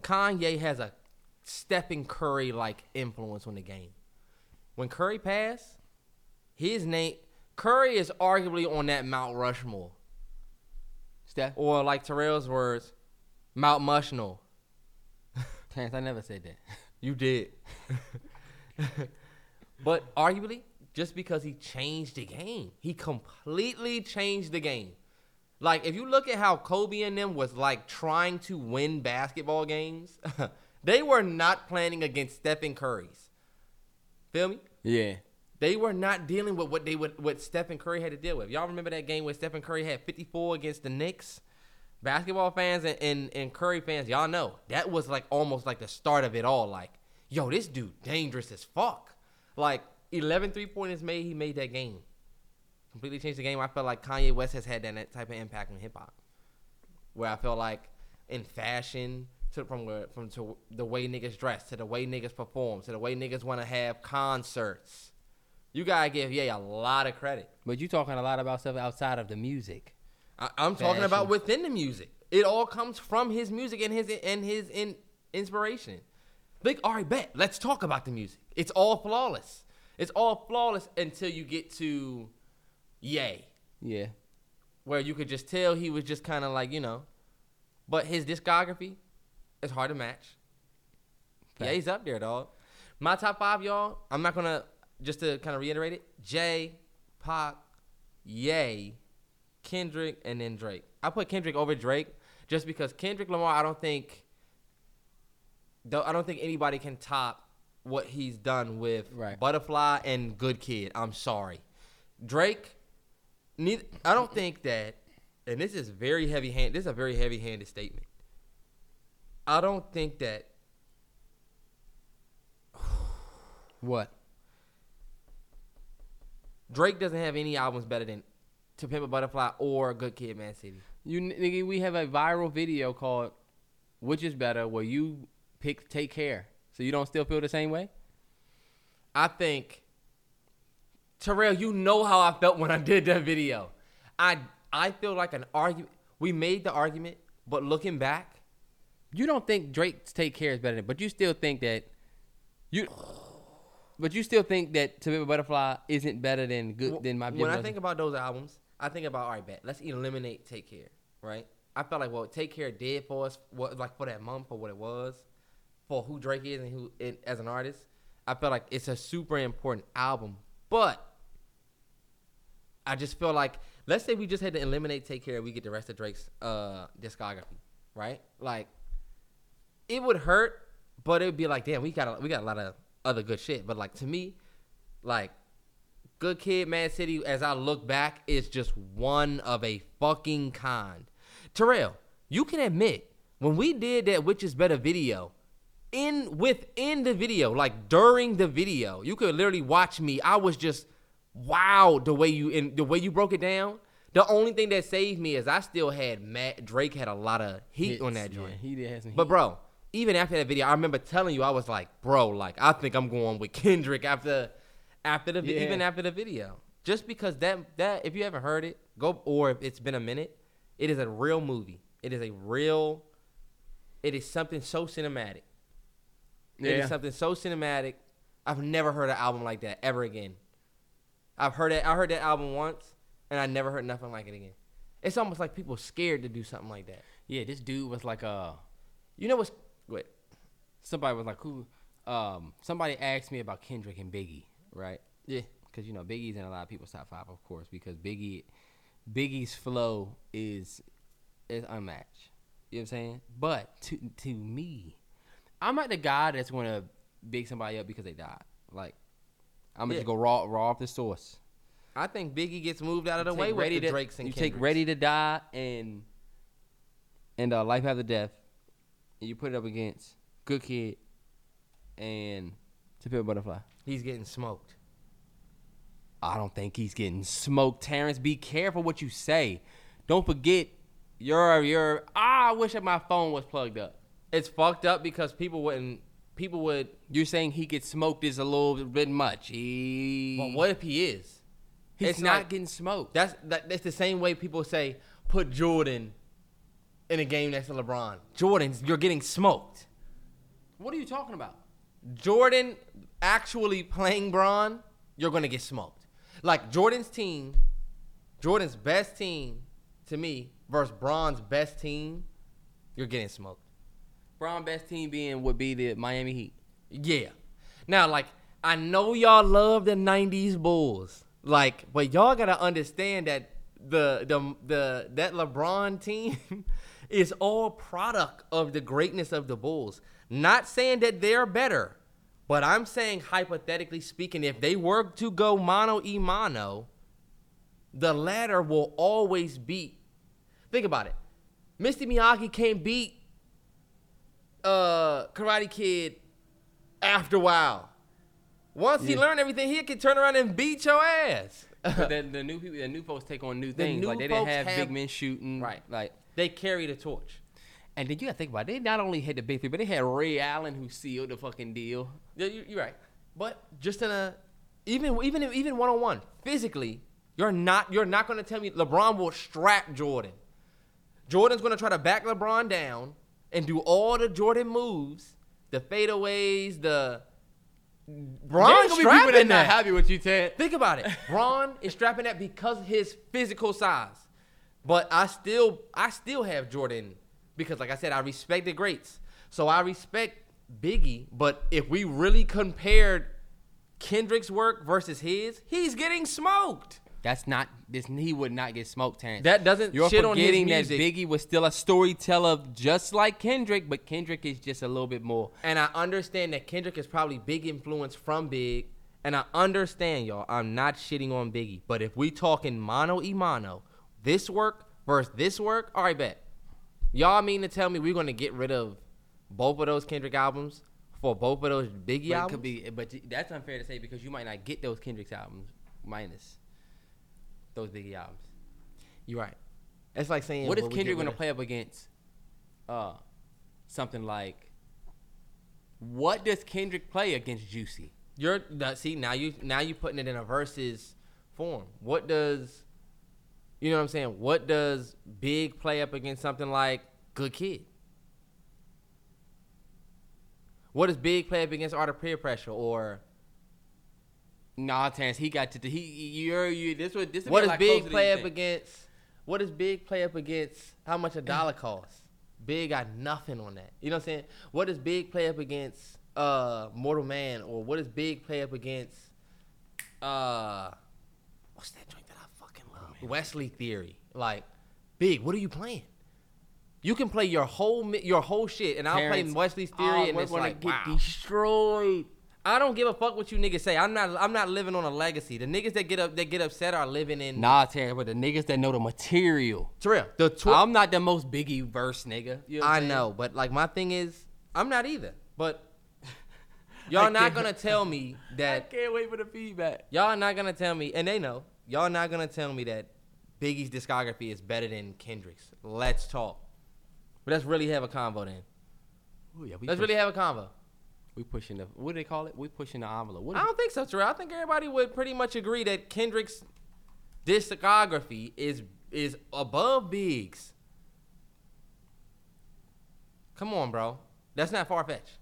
Kanye has a Stephen Curry like influence on the game. When Curry passed, his name Curry is arguably on that Mount Rushmore, Steph, or like Terrell's words, Mount Mushnell. *laughs* Terrence, I never said that. You did. *laughs* but arguably, just because he changed the game, he completely changed the game. Like if you look at how Kobe and them was like trying to win basketball games, *laughs* they were not planning against Stephen Curry's. Feel me? Yeah. They were not dealing with what they would what Stephen Curry had to deal with. Y'all remember that game where Stephen Curry had 54 against the Knicks? Basketball fans and, and, and Curry fans, y'all know that was like almost like the start of it all. Like, yo, this dude dangerous as fuck. Like 11 three pointers made, he made that game. Completely changed the game. I felt like Kanye West has had that, that type of impact on hip hop. Where I felt like in fashion, to, from where from to the way niggas dress, to the way niggas perform, to the way niggas want to have concerts. You gotta give Ye a lot of credit. But you talking a lot about stuff outside of the music. I, I'm talking about within the music. It all comes from his music and his and his in, inspiration. Like, all right, bet. Let's talk about the music. It's all flawless. It's all flawless until you get to Yay, Yeah. where you could just tell he was just kind of like you know. But his discography is hard to match. Fact. Yeah, he's up there, dog. My top five, y'all. I'm not gonna just to kind of reiterate it. Jay, Pac, Ye, Kendrick, and then Drake. I put Kendrick over Drake just because Kendrick Lamar. I don't think. Though I don't think anybody can top what he's done with Right. Butterfly and Good Kid. I'm sorry, Drake. Neither, I don't think that, and this is very heavy hand. This is a very heavy-handed statement. I don't think that *sighs* What? Drake doesn't have any albums better than To Pimp a Butterfly or Good Kid, Mad City. You nigga, we have a viral video called "Which is Better," where you pick "Take Care," so you don't still feel the same way. I think Terrell, you know how I felt when I *laughs* did that video. I I feel like an argument. We made the argument, but looking back, You don't think Drake's "Take Care" is better than, but you still think that you, but you still think that "To Be a Butterfly" isn't better than good than my. when I think about those albums, I think about all right, bet let's eliminate Take Care, right? I felt like well, Take Care did for us, what like for that month for what it was, for who Drake is and who it, as an artist. I felt like it's a super important album, but I just feel like let's say we just had to eliminate Take Care, we get the rest of Drake's uh discography, right? Like it would hurt, but it would be like, damn, we got a, we got a lot of other good shit. But like to me, like Good Kid, Mad City, as I look back, is just one of a fucking kind. Terrell, you can admit when we did that Which is Better video, in within the video, like during the video, you could literally watch me. I was just wow the way you in the way you broke it down. The only thing that saved me is I still had Matt Drake had a lot of heat on that joint. he did have some. But heat. bro, even after that video, I remember telling you I was like, bro, like I think I'm going with Kendrick after after the Yeah. even after the video. Just because that that if you haven't heard it, go or if it's been a minute, it is a real movie. It is a real it is something so cinematic. It Yeah. is something so cinematic. I've never heard an album like that ever again. I've heard it I heard that album once and I never heard nothing like it again. It's almost like people scared to do something like that. yeah, this dude was like a You know what's wait, somebody was like who um somebody asked me about Kendrick and Biggie, right? Yeah. Because you know Biggie's in a lot of people's top five, of course, because Biggie Biggie's flow is is unmatched. You know what I'm saying? But to to me, I'm not the guy that's gonna big somebody up because they died. Like I'm gonna Yeah. just go raw raw off the source. I think Biggie gets moved out of the way with Ready the to- Drakes and you take Ready to Die and and uh, Life After Death, and you put it up against Good Kid and To Pimp Butterfly. He's getting smoked. I don't think he's getting smoked. Terrence, be careful what you say. Don't forget your your. Ah, I wish that my phone was plugged up. It's fucked up because people wouldn't. People would. You're saying he gets smoked is a little bit much. He, But what if he is? He's it's not getting smoked. That's that, that's the same way people say put Jordan in a game next to LeBron. Jordan's you're getting smoked. What are you talking about? Jordan actually playing Bron, you're gonna get smoked. Like Jordan's team, Jordan's best team to me versus Bron's best team, you're getting smoked. Brown best team being would be the Miami Heat. Yeah. Now, like, I know y'all love the '90s Bulls, like, but y'all gotta understand that the the the that LeBron *laughs* team is all product of the greatness of the Bulls. Not saying that they're better, but I'm saying hypothetically speaking, if they were to go mano e mano, the latter will always beat. Think about it. Mister Miyagi can't beat uh Karate Kid after a while. Once he learned everything, he could turn around and beat your ass. The, the new people, the new folks take on new things. new like they didn't have, have- big men shooting. Right. Like, they carry the torch. and then you gotta think about it. They not only had the big three, but they had Ray Allen who sealed the fucking deal. Yeah, you, you're right. But just in a even even even one on one physically, you're not you're not gonna tell me LeBron will strap Jordan. Jordan's gonna try to back LeBron down and do all the Jordan moves, the fadeaways, the Bron strapping that. happy with you, Ted. Think about it. Bron is strapping that because of his physical size. But I still I still have Jordan because like I said, I respect the greats. So I respect Biggie, but if we really compared Kendrick's work versus his, he's getting smoked. That's not this. He would not get smoked, Terrence. That doesn't You're shit on his forgetting that. Biggie was still a storyteller, just like Kendrick, but Kendrick is just a little bit more. And I understand that Kendrick is probably big influence from Big. And I understand, y'all. I'm not shitting on Biggie. But if we talking mono e mono, this work versus this work, all right, bet. Y'all mean to tell me we're gonna get rid of both of those Kendrick albums for both of those Biggie But it albums? could be, but that's unfair to say because you might not get those Kendrick's albums minus those Biggie albums. You're right. It's like saying what is Kendrick gonna play up against? Uh, something like. What does Kendrick play against Juicy? You're see now you now you putting it in a versus form. What does you know what I'm saying? What does Big play up against something like Good Kid? What does Big play up against Art of Peer Pressure or Nah, Terrence, he got to. He, you're you. This would this. would what does like Big play up against? What does Big play up against? How much a *clears throat* dollar costs? Big got nothing on that. You know what I'm saying? What does Big play up against? Uh, Mortal Man, or what does Big play up against? Uh, what's that joint that I fucking love? Wesley Theory. Like, Big, what are you playing? You can play your whole your whole shit, and I'll play Terrence, Wesley's Theory, oh, and it's like, get wow. destroyed. I don't give a fuck what you niggas say. I'm not. I'm not living on a legacy. The niggas that get up that get upset are living in. Nah, Terrence, but the niggas that know the material. it's real. The tw- I'm not the most Biggie verse nigga. You know I saying? know, but like my thing is, I'm not either. But *laughs* y'all not gonna tell me that. I can't wait for the feedback. y'all not gonna tell me, and they know y'all not gonna tell me that Biggie's discography is better than Kendrick's. Let's talk. But let's really have a convo then. Ooh, yeah, we Let's push- really have a convo. we pushing the what do they call it? We pushing the envelope. What I don't think so, Terrell. I think everybody would pretty much agree that Kendrick's discography is is above Big's. Come on, bro. That's not far fetched.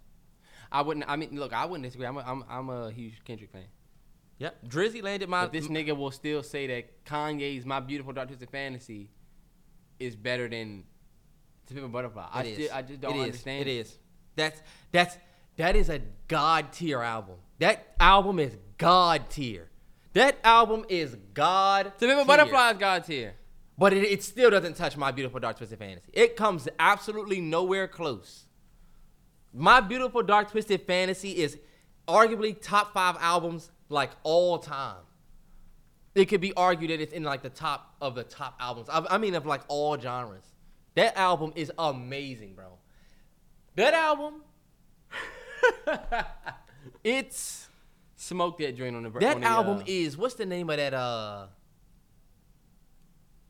I wouldn't. I mean, look, I wouldn't disagree. I'm a, I'm, I'm a huge Kendrick fan. Yep. Drizzy landed my. But this nigga will still say that Kanye's "My Beautiful Dark Twisted Fantasy" is better than "To Pimp a Butterfly." I still. I just don't It is. understand. It is. That's that's that is a god tier album. That album is god tier. That album is god. To Pimp a. Butterfly is God tier. But it, it still doesn't touch my beautiful dark twisted fantasy. It comes absolutely nowhere close. My Beautiful Dark Twisted Fantasy is arguably top five albums like all time. It could be argued that it's in like the top of the top albums. I, I mean, of like all genres. That album is amazing, bro. That album, *laughs* it's Smoke that joint on the that on the, album uh, is what's the name of that? Uh,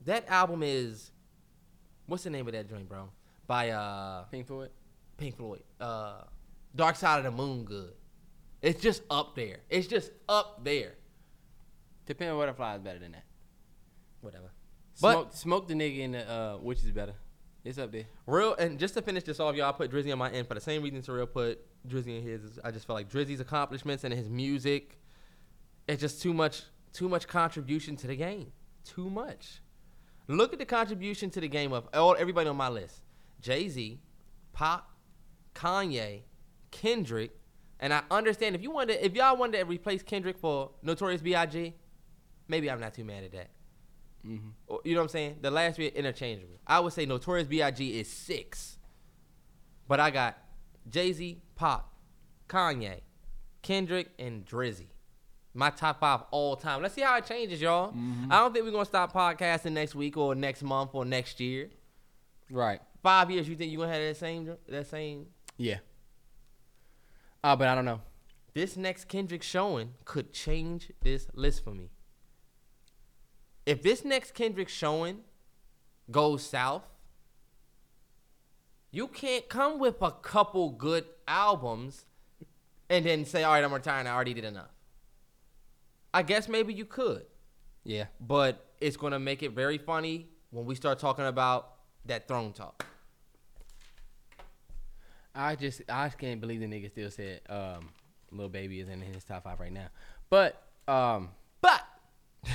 that album is what's the name of that joint, bro? By uh Pink Floyd. Pink Floyd. Uh, Dark Side of the Moon. Good. It's just up there. It's just up there. Depending on what flies better than that. Whatever. But- Smoke, smoke the nigga in the uh, which is better. It's up there. Real and just to finish this off, y'all I put Drizzy on my end for the same reason Surreal put Drizzy in his. I just felt like Drizzy's accomplishments and his music, it's just too much, too much contribution to the game. Too much. Look at the contribution to the game of all everybody on my list: Jay Z, Pop, Kanye, Kendrick, and I understand if you wanted, if y'all wanted to replace Kendrick for Notorious B.I.G., maybe I'm not too mad at that. Mm-hmm. Or- You know what I'm saying? The last are interchangeable. I would say Notorious B.I.G. is six. But I got Jay Z, Pop, Kanye, Kendrick, and Drizzy. My top five all time. Let's see how it changes, y'all. Mm-hmm. I don't think we're gonna stop podcasting next week or next month or next year. Right. Five years, you think you're gonna have that same that same Yeah. Uh, but I don't know. this next Kendrick showing could change this list for me. If this next Kendrick showing goes south, you can't come with a couple good albums and then say, all right, I'm retiring. I already did enough. I guess maybe you could, Yeah. but it's going to make it very funny when we start talking about that throne talk. I just I just can't believe the nigga still said um Lil Baby is in his top five right now. But um But *laughs*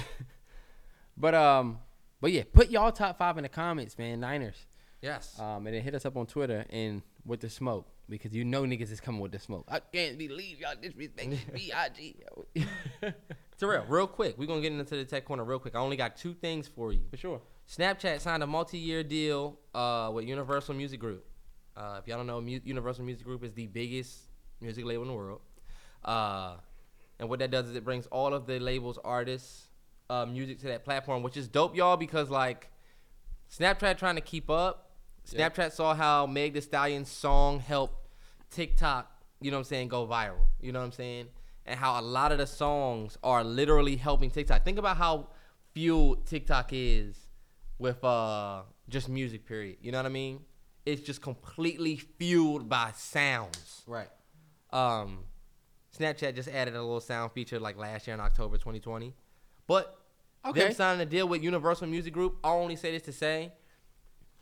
but um but yeah, put y'all top five in the comments, man. Niners. yes, Um and then hit us up on Twitter and with the smoke because you know niggas is coming with the smoke. I can't believe y'all disrespecting B.I.G. Terrell, *laughs* real quick, we're gonna get into the tech corner real quick. I only got two things for you. For sure. Snapchat signed a multi-year deal uh, with Universal Music Group. Uh, if y'all don't know, Mu- Universal Music Group is the biggest music label in the world. Uh, and what that does is it brings all of the labels, artists, uh, music to that platform, which is dope, y'all, because like Snapchat trying to keep up. Snapchat saw how Meg Thee Stallion's song helped TikTok, you know what I'm saying, go viral. You know what I'm saying? And how a lot of the songs are literally helping TikTok. Think about how fueled TikTok is with uh just music period. You know what I mean? It's just completely fueled by sounds. Right. Um Snapchat just added a little sound feature like last year in October 2020. But Okay. them signing a deal with Universal Music Group, I only say this to say,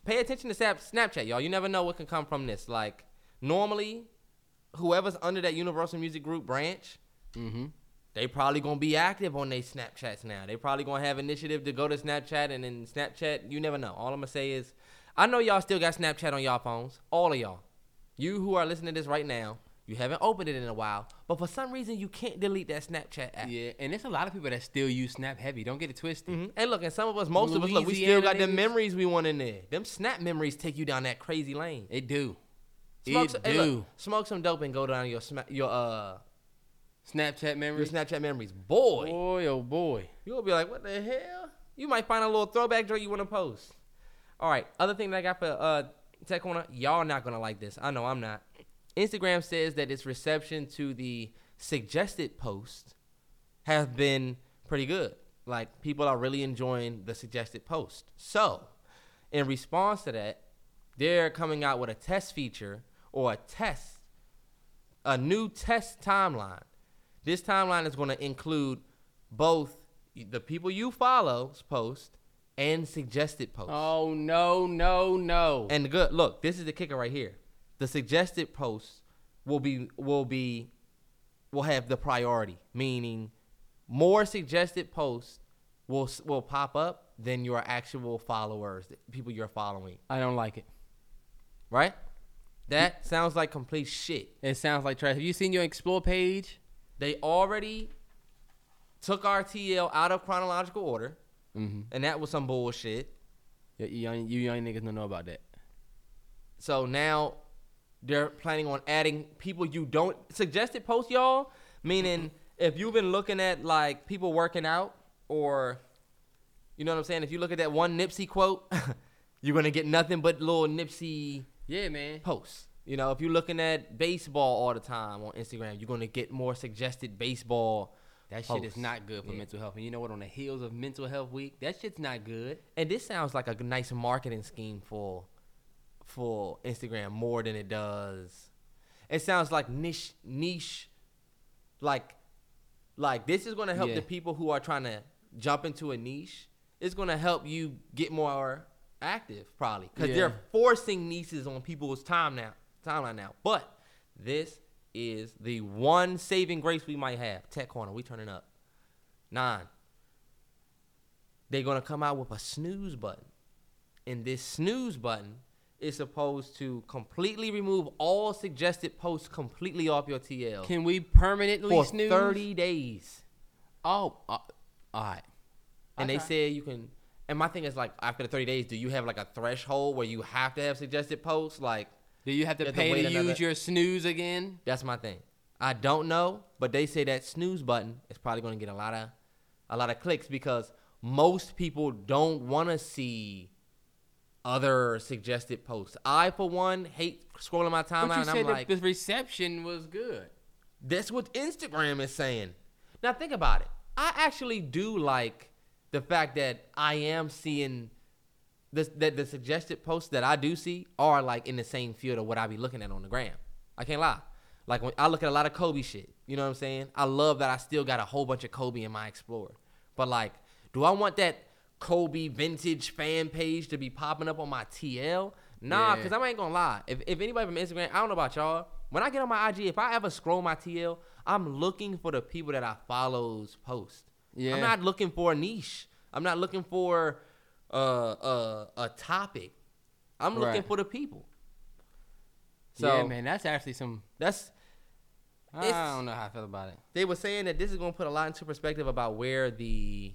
pay attention to Snap- Snapchat, y'all. You never know what can come from this. Like normally, whoever's under that Universal Music Group branch, Mm-hmm. they probably gonna be active on their Snapchats now. They probably gonna have initiative to go to Snapchat and then Snapchat. You never know. All I'm gonna say is, I know y'all still got Snapchat on y'all phones. All of y'all. You who are listening to this right now, you haven't opened it in a while, but for some reason you can't delete that Snapchat app. Yeah, and there's a lot of people that still use Snap Heavy. Don't get it twisted. Mhm. And look, and some of us, most of us, look, we still got them niggas. memories we want in there. Them Snap memories take you down that crazy lane. It do. Smoke it some, do. hey, look, smoke some dope and go down your sma- your uh Snapchat your memories. Snapchat memories, boy. Boy, oh boy. You'll be like, what the hell? You might find a little throwback joint you want to post. All right, other thing that I got for uh Tech Corner, y'all not gonna like this. I know I'm not. Instagram says that its reception to the suggested post has been pretty good. Like people are really enjoying the suggested post. So, in response to that, they're coming out with a test feature or a test, a new test timeline. This timeline is going to include both the people you follow's post and suggested posts. Oh no, no, no. And good look, this is the kicker right here. The suggested posts will be will be will have the priority, meaning more suggested posts will will pop up than your actual followers, the people you're following, I don't like it. right? That mm. sounds like complete shit. It sounds like trash. Have you seen your explore page? They already took RTL out of chronological order, Mm-hmm. and that was some bullshit. You young, you young niggas don't know about that. So now they're planning on adding people you don't suggested post y'all. Meaning, if you've been looking at like people working out or, you know what I'm saying. If you look at that one Nipsey quote, *laughs* you're gonna get nothing but little Nipsey Yeah, man. posts. You know, if you're looking at baseball all the time on Instagram, you're gonna get more suggested baseball. That shit is not good for Yeah. mental health. And you know what? On the heels of Mental Health Week, that shit's not good. And this sounds like a nice marketing scheme for for Instagram more than it does. It sounds like niche niche like like this is going to help Yeah. the people who are trying to jump into a niche. It's going to help you get more active probably cuz Yeah. they're forcing niches on people's time now. Timeline now. But this is the one saving grace we might have. Tech corner, we turning up. 9 they're gonna come out with a snooze button, and this snooze button is supposed to completely remove all suggested posts completely off your TL Can we permanently for snooze? 30 days. Oh, uh, all right. And they Okay. said you can. And my thing is like after the 30 days, do you have like a threshold where you have to have suggested posts? Like Do you have to You have to pay to, use another- your snooze again? that's my thing. I don't know, but they say that snooze button is probably gonna get a lot of a lot of clicks because most people don't want to see other suggested posts. I, for one, hate scrolling my timeline. and I'm like, the reception was good. that's what Instagram is saying. Now think about it. I actually do like the fact that I am seeing this that the suggested posts that I do see are like in the same field of what I be looking at on the gram. I can't lie. Like when I look at a lot of Kobe shit, you know what I'm saying? I love that I still got a whole bunch of Kobe in my Explorer. But like, do I want that Kobe vintage fan page to be popping up on my TL? Nah, Yeah. because I ain't gonna lie. If, if anybody from Instagram, I don't know about y'all. When I get on my IG, if I ever scroll my TL, I'm looking for the people that I follows post. Yeah. I'm not looking for a niche. I'm not looking for uh, uh, a topic. I'm looking Right. for the people. So yeah, man, that's actually some. that's I don't know how I feel about it. they were saying that this is going to put a lot into perspective about where the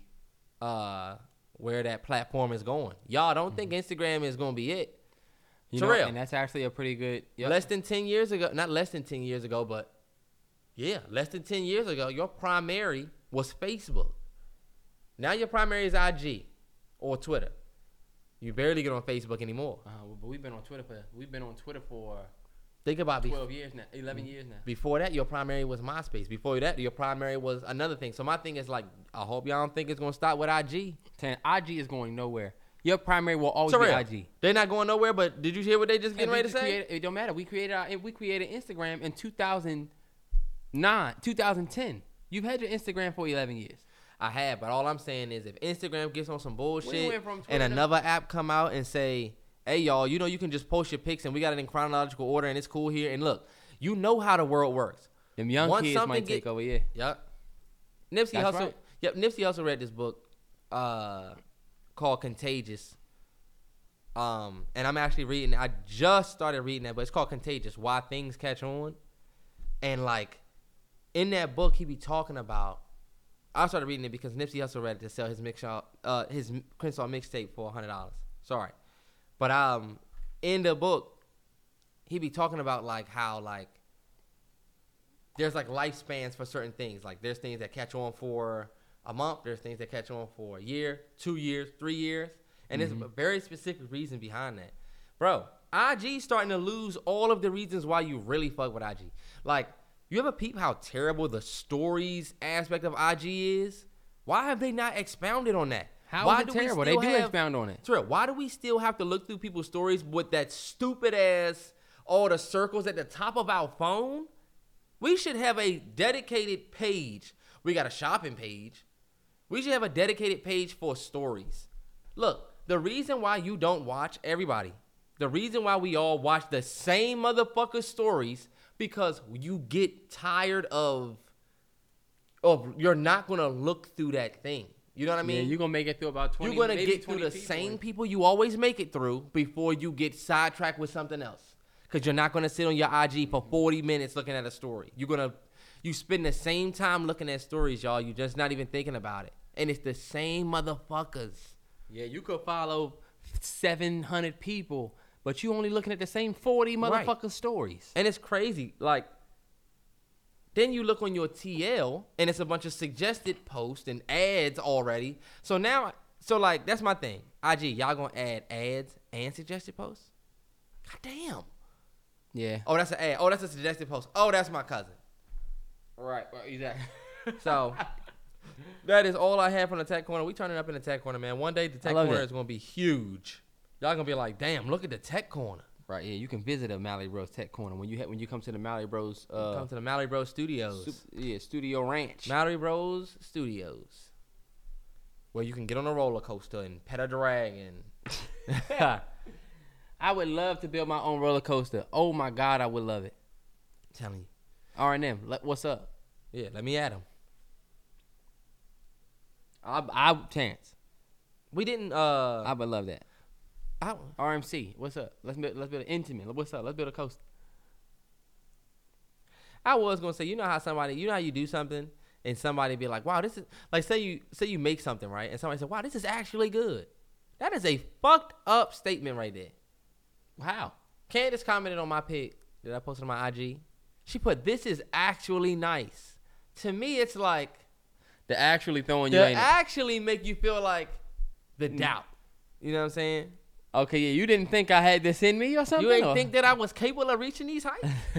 uh where that platform is going. Y'all don't think Instagram is going to be it. You Terrell. know, and that's actually a pretty good. Yep. Less than 10 years ago, not less than 10 years ago, but yeah, less than 10 years ago, your primary was Facebook. Now your primary is IG or Twitter. You barely get on Facebook anymore. Uh, but we've been on Twitter for we've been on Twitter for Think about twelve years now, eleven years now. Before that, your primary was MySpace. Before that, your primary was another thing. So my thing is like, I hope y'all don't think it's gonna stop with IG. Ten, IG is going nowhere. Your primary will always be IG. They're not going nowhere. But did you hear what they just getting And ready to say? created- it don't matter. We created our, we created Instagram in 2009, 2010. You've had your Instagram for 11 years. I have, but all I'm saying is if Instagram gets on some bullshit went and another app come out and say, "Hey y'all, you know you can just post your pics and we got it in chronological order and it's cool here." And look, you know how the world works. Them young Once kids something might take over. Yeah. Yep. Nipsey That's Hussle. right. Yep. Nipsey also read this book uh, called Contagious. Um, and I'm actually reading. I just started reading that, but it's called Contagious: Why Things Catch On. And like, in that book, he be talking about. I started reading it because Nipsey Hussle read it to sell his mix uh, his Crenshaw mixtape for hundred dollars. Sorry, but um, in the book, he be talking about like how like there's like lifespans for certain things. Like there's things that catch on for a month. There's things that catch on for a year, two years, three years, and there's a very specific reason behind that, bro. IG starting to lose all of the reasons why you really fuck with IG. Like you ever peep how terrible the stories aspect of IG is? Why have they not expounded on that? How why is it terrible? They do have- expound on it. Terrell, why do we still have to look through people's stories with that stupid ass all the circles at the top of our phone? We should have a dedicated page. We got a shopping page. We should have a dedicated page for stories. Look, the reason why you don't watch everybody, the reason why we all watch the same motherfucker stories because you get tired of of you're not gonna look through that thing. You know what I mean? yeah, you're gonna make it through about 20. You're gonna get through the people. same people you always make it through before you get sidetracked with something else. Cause you're not gonna sit on your IG for 40 minutes looking at a story. You're gonna you spend the same time looking at stories, y'all. You're just not even thinking about it. And it's the same motherfuckers. Yeah, you could follow 700 people, but but you only looking at the same 40 Right. motherfucking stories. And it's crazy. Like, then you look on your TL and it's a bunch of suggested posts and ads already. So now, so like, that's my thing. IG, y'all gonna add ads and suggested posts? God damn. Yeah. Oh, that's an ad. Oh, that's a suggested post. Oh, that's my cousin. Right, right exactly. *laughs* So that is all I have from the tech corner. We turning up in the tech corner, man. One day the tech corner that. is gonna be huge. Y'all gonna be like, damn, look at the tech corner. right, yeah, you can visit a Mallory Bros Tech Corner when you ha- when you come to the Mallory Bros uh Come to the Mallory Bros Studios. sup- yeah, Studio Ranch. Mallory Bros Studios. Where you can get on a roller coaster and pet a dragon. *laughs* I would love to build my own roller coaster. Oh my god, I would love it. telling you. R&M, what's up? Yeah, let me add them. I I Terrence, We didn't uh I would love that. I, RMC, what's up? Let's build, let's build an intimate. What's up? Let's build a coaster. I was gonna say, you know how somebody, you know how you do something, and somebody be like, "Wow, this is like say you say you make something right," and somebody said, "Wow, this is actually good." That is a fucked up statement right there. How? Candace commented on my pic that I posted on my IG. She put, "This is actually nice." To me, it's like They're actually throwing you to in it. actually make you feel like the mm. doubt. You know what I'm saying? Okay, yeah, you didn't think I had this in me or something? You ain't or- think that I was capable of reaching these heights? *laughs* *laughs*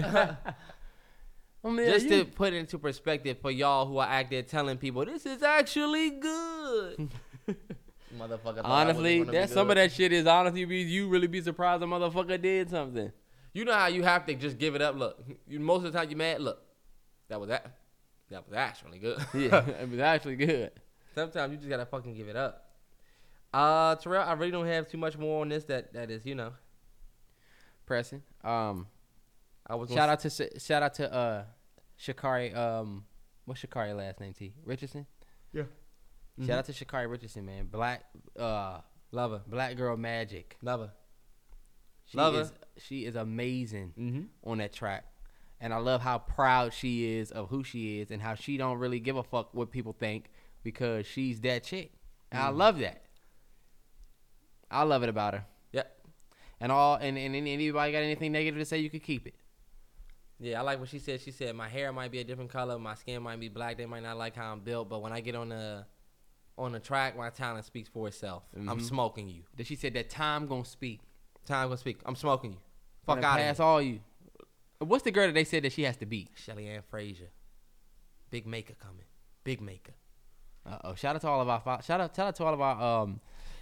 I mean, Just you- to put it into perspective for y'all who are out there telling people this is actually good. *laughs* Motherfucker. thought I wasn't honestly, gonna that some of that shit is honestly be you really be surprised a motherfucker did something. You know how you have to just give it up. Look, you, most of the time you mad. Look, that was that. That was actually good. Yeah, it was actually good. Sometimes you just gotta fucking give it up. Uh, Terrell, I really don't have too much more on this. That that is, you know, Pressing. Um, I was shout out to shout out to uh, Sha'Carri. Um, what's Sha'Carri last name? T Richardson. Yeah. Shout out to Sha'Carri Richardson, man. Black, uh, love her, black girl magic. lover. her. She Love her. is she is amazing Mm-hmm. on that track. And I love how proud she is of who she is and how she don't really give a fuck what people think because she's that chick. And I love that. I love it about her. Yep. And all and, and, anybody got anything negative to say, you could keep it. Yeah, I like what she said. She said my hair might be a different color, my skin might be black. They might not like how I'm built, but when I get on the on the track, my talent speaks for itself. I'm Mhm. smoking you. That she said that time gonna speak. Time gonna speak. I'm smoking you. Fuck out pass of here. all you. What's the girl that they said that she has to beat? Shelly-Ann Fraser. Big maker coming. Big maker. Uh oh. Shout out to all of our shout out shout out to all of our um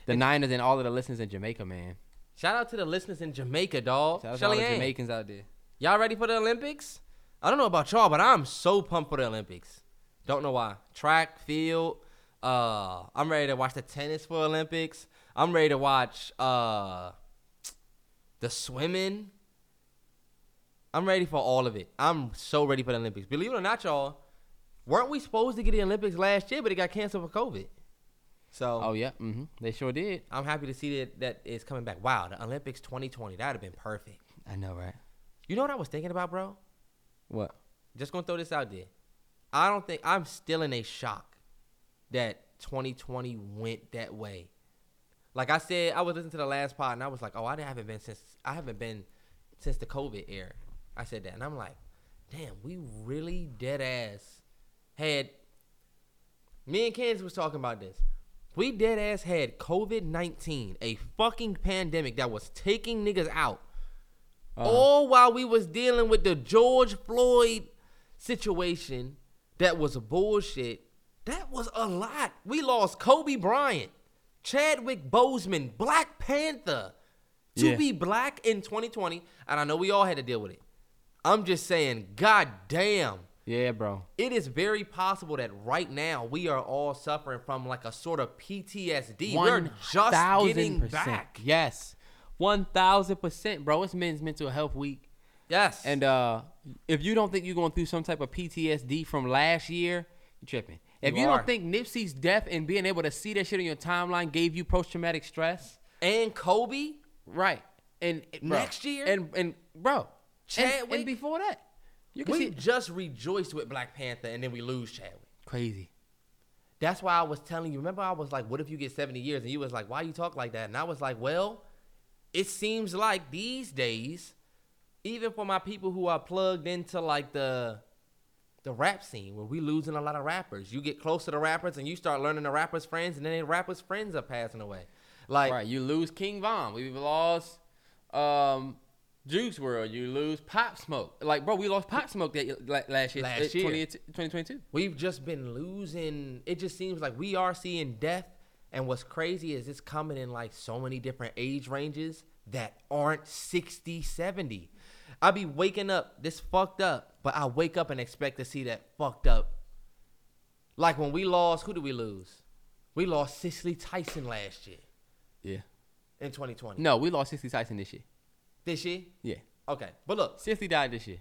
the Niners and all of the listeners in Jamaica, man. Shout out to the listeners in Jamaica, dog. Shout out to all the Jamaicans out there. Y'all ready for the Olympics? I don't know about y'all, but I'm so pumped for the Olympics. Don't know why. Track, field. Uh, I'm ready to watch the tennis for Olympics. I'm ready to watch uh the swimming. I'm ready for all of it. I'm so ready for the Olympics. Believe it or not, y'all, weren't we supposed to get the Olympics last year, but it got canceled for COVID. So Oh yeah, mm-hmm. They sure did. I'm happy to see that that is coming back. Wow, the Olympics 2020. That'd have been perfect. I know, right? You know what I was thinking about, bro? What? Just gonna throw this out there. I don't think I'm still in a shock that 2020 went that way. Like I said, I was listening to the last pod and I was like, "Oh, I haven't been since I haven't been since the COVID era." I said that, and I'm like, "Damn, we really dead ass had." Me and Kansas was talking about this. We dead ass had COVID 19, a fucking pandemic that was taking niggas out Uh-huh. all while we was dealing with the George Floyd situation that was a bullshit. That was a lot. We lost Kobe Bryant, Chadwick Boseman, Black Panther. To Yeah. be black in 2020, and I know we all had to deal with it. I'm just saying, god damn. Yeah, bro. It is very possible that right now we are all suffering from like a sort of PTSD. We're just getting 1000%. back. Yes, one thousand percent, bro. It's Men's Mental Health Week, Yes. and uh, if you don't think you're going through some type of PTSD from last year, you're tripping. If You you, don't think Nipsey's death and being able to see that shit on your timeline gave you post traumatic stress, and Kobe, right? And bro, Next year? and and bro, and, and before that, you can we see just rejoiced with Black Panther and then we lose Chadwick. crazy. That's why I was telling you. Remember, I was like, "What if you get 70 years?" And you was like, "Why you talk like that?" And I was like, "Well, it seems like these days, even for my people who are plugged into like the the rap scene, where we losing a lot of rappers. You get close to the rappers and you start learning the rappers' friends, and then the rappers' friends are passing away. Like Right, you lose King Von. We've lost um, Juice WRLD. You lose Pop Smoke. Like, bro, we lost Pop Smoke that la- last year. Last year. 2022. We've just been losing. It just seems like we are seeing death. And what's crazy is it's coming in like so many different age ranges that aren't 60, 70. I be waking up this fucked up, but I wake up and expect to see that fucked up. Like when we lost, who did we lose? We lost Cicely Tyson last year Yeah. in 2020. No, we lost Cicely Tyson this year. This year? Yeah. Okay. But look, 60 died this year.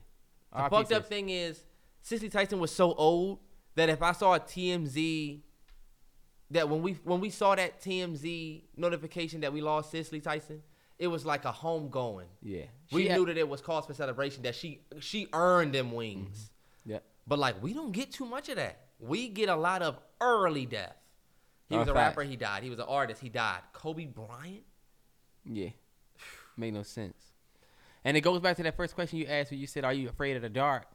The RIP fucked up thing is, Cicely Tyson was so old that if I saw a TMZ, that when we when we saw that TMZ notification that we lost Cicely Tyson, it was like a home going. Yeah. We She knew that it was cause for celebration. That she she earned them wings. Mm-hmm. Yeah. But like we don't get too much of that. We get a lot of early death. He was a rapper. He died. He was an artist. He died. Kobe Bryant. Yeah. Made no sense. And it goes back to that first question you asked where you said, Are you afraid of the dark?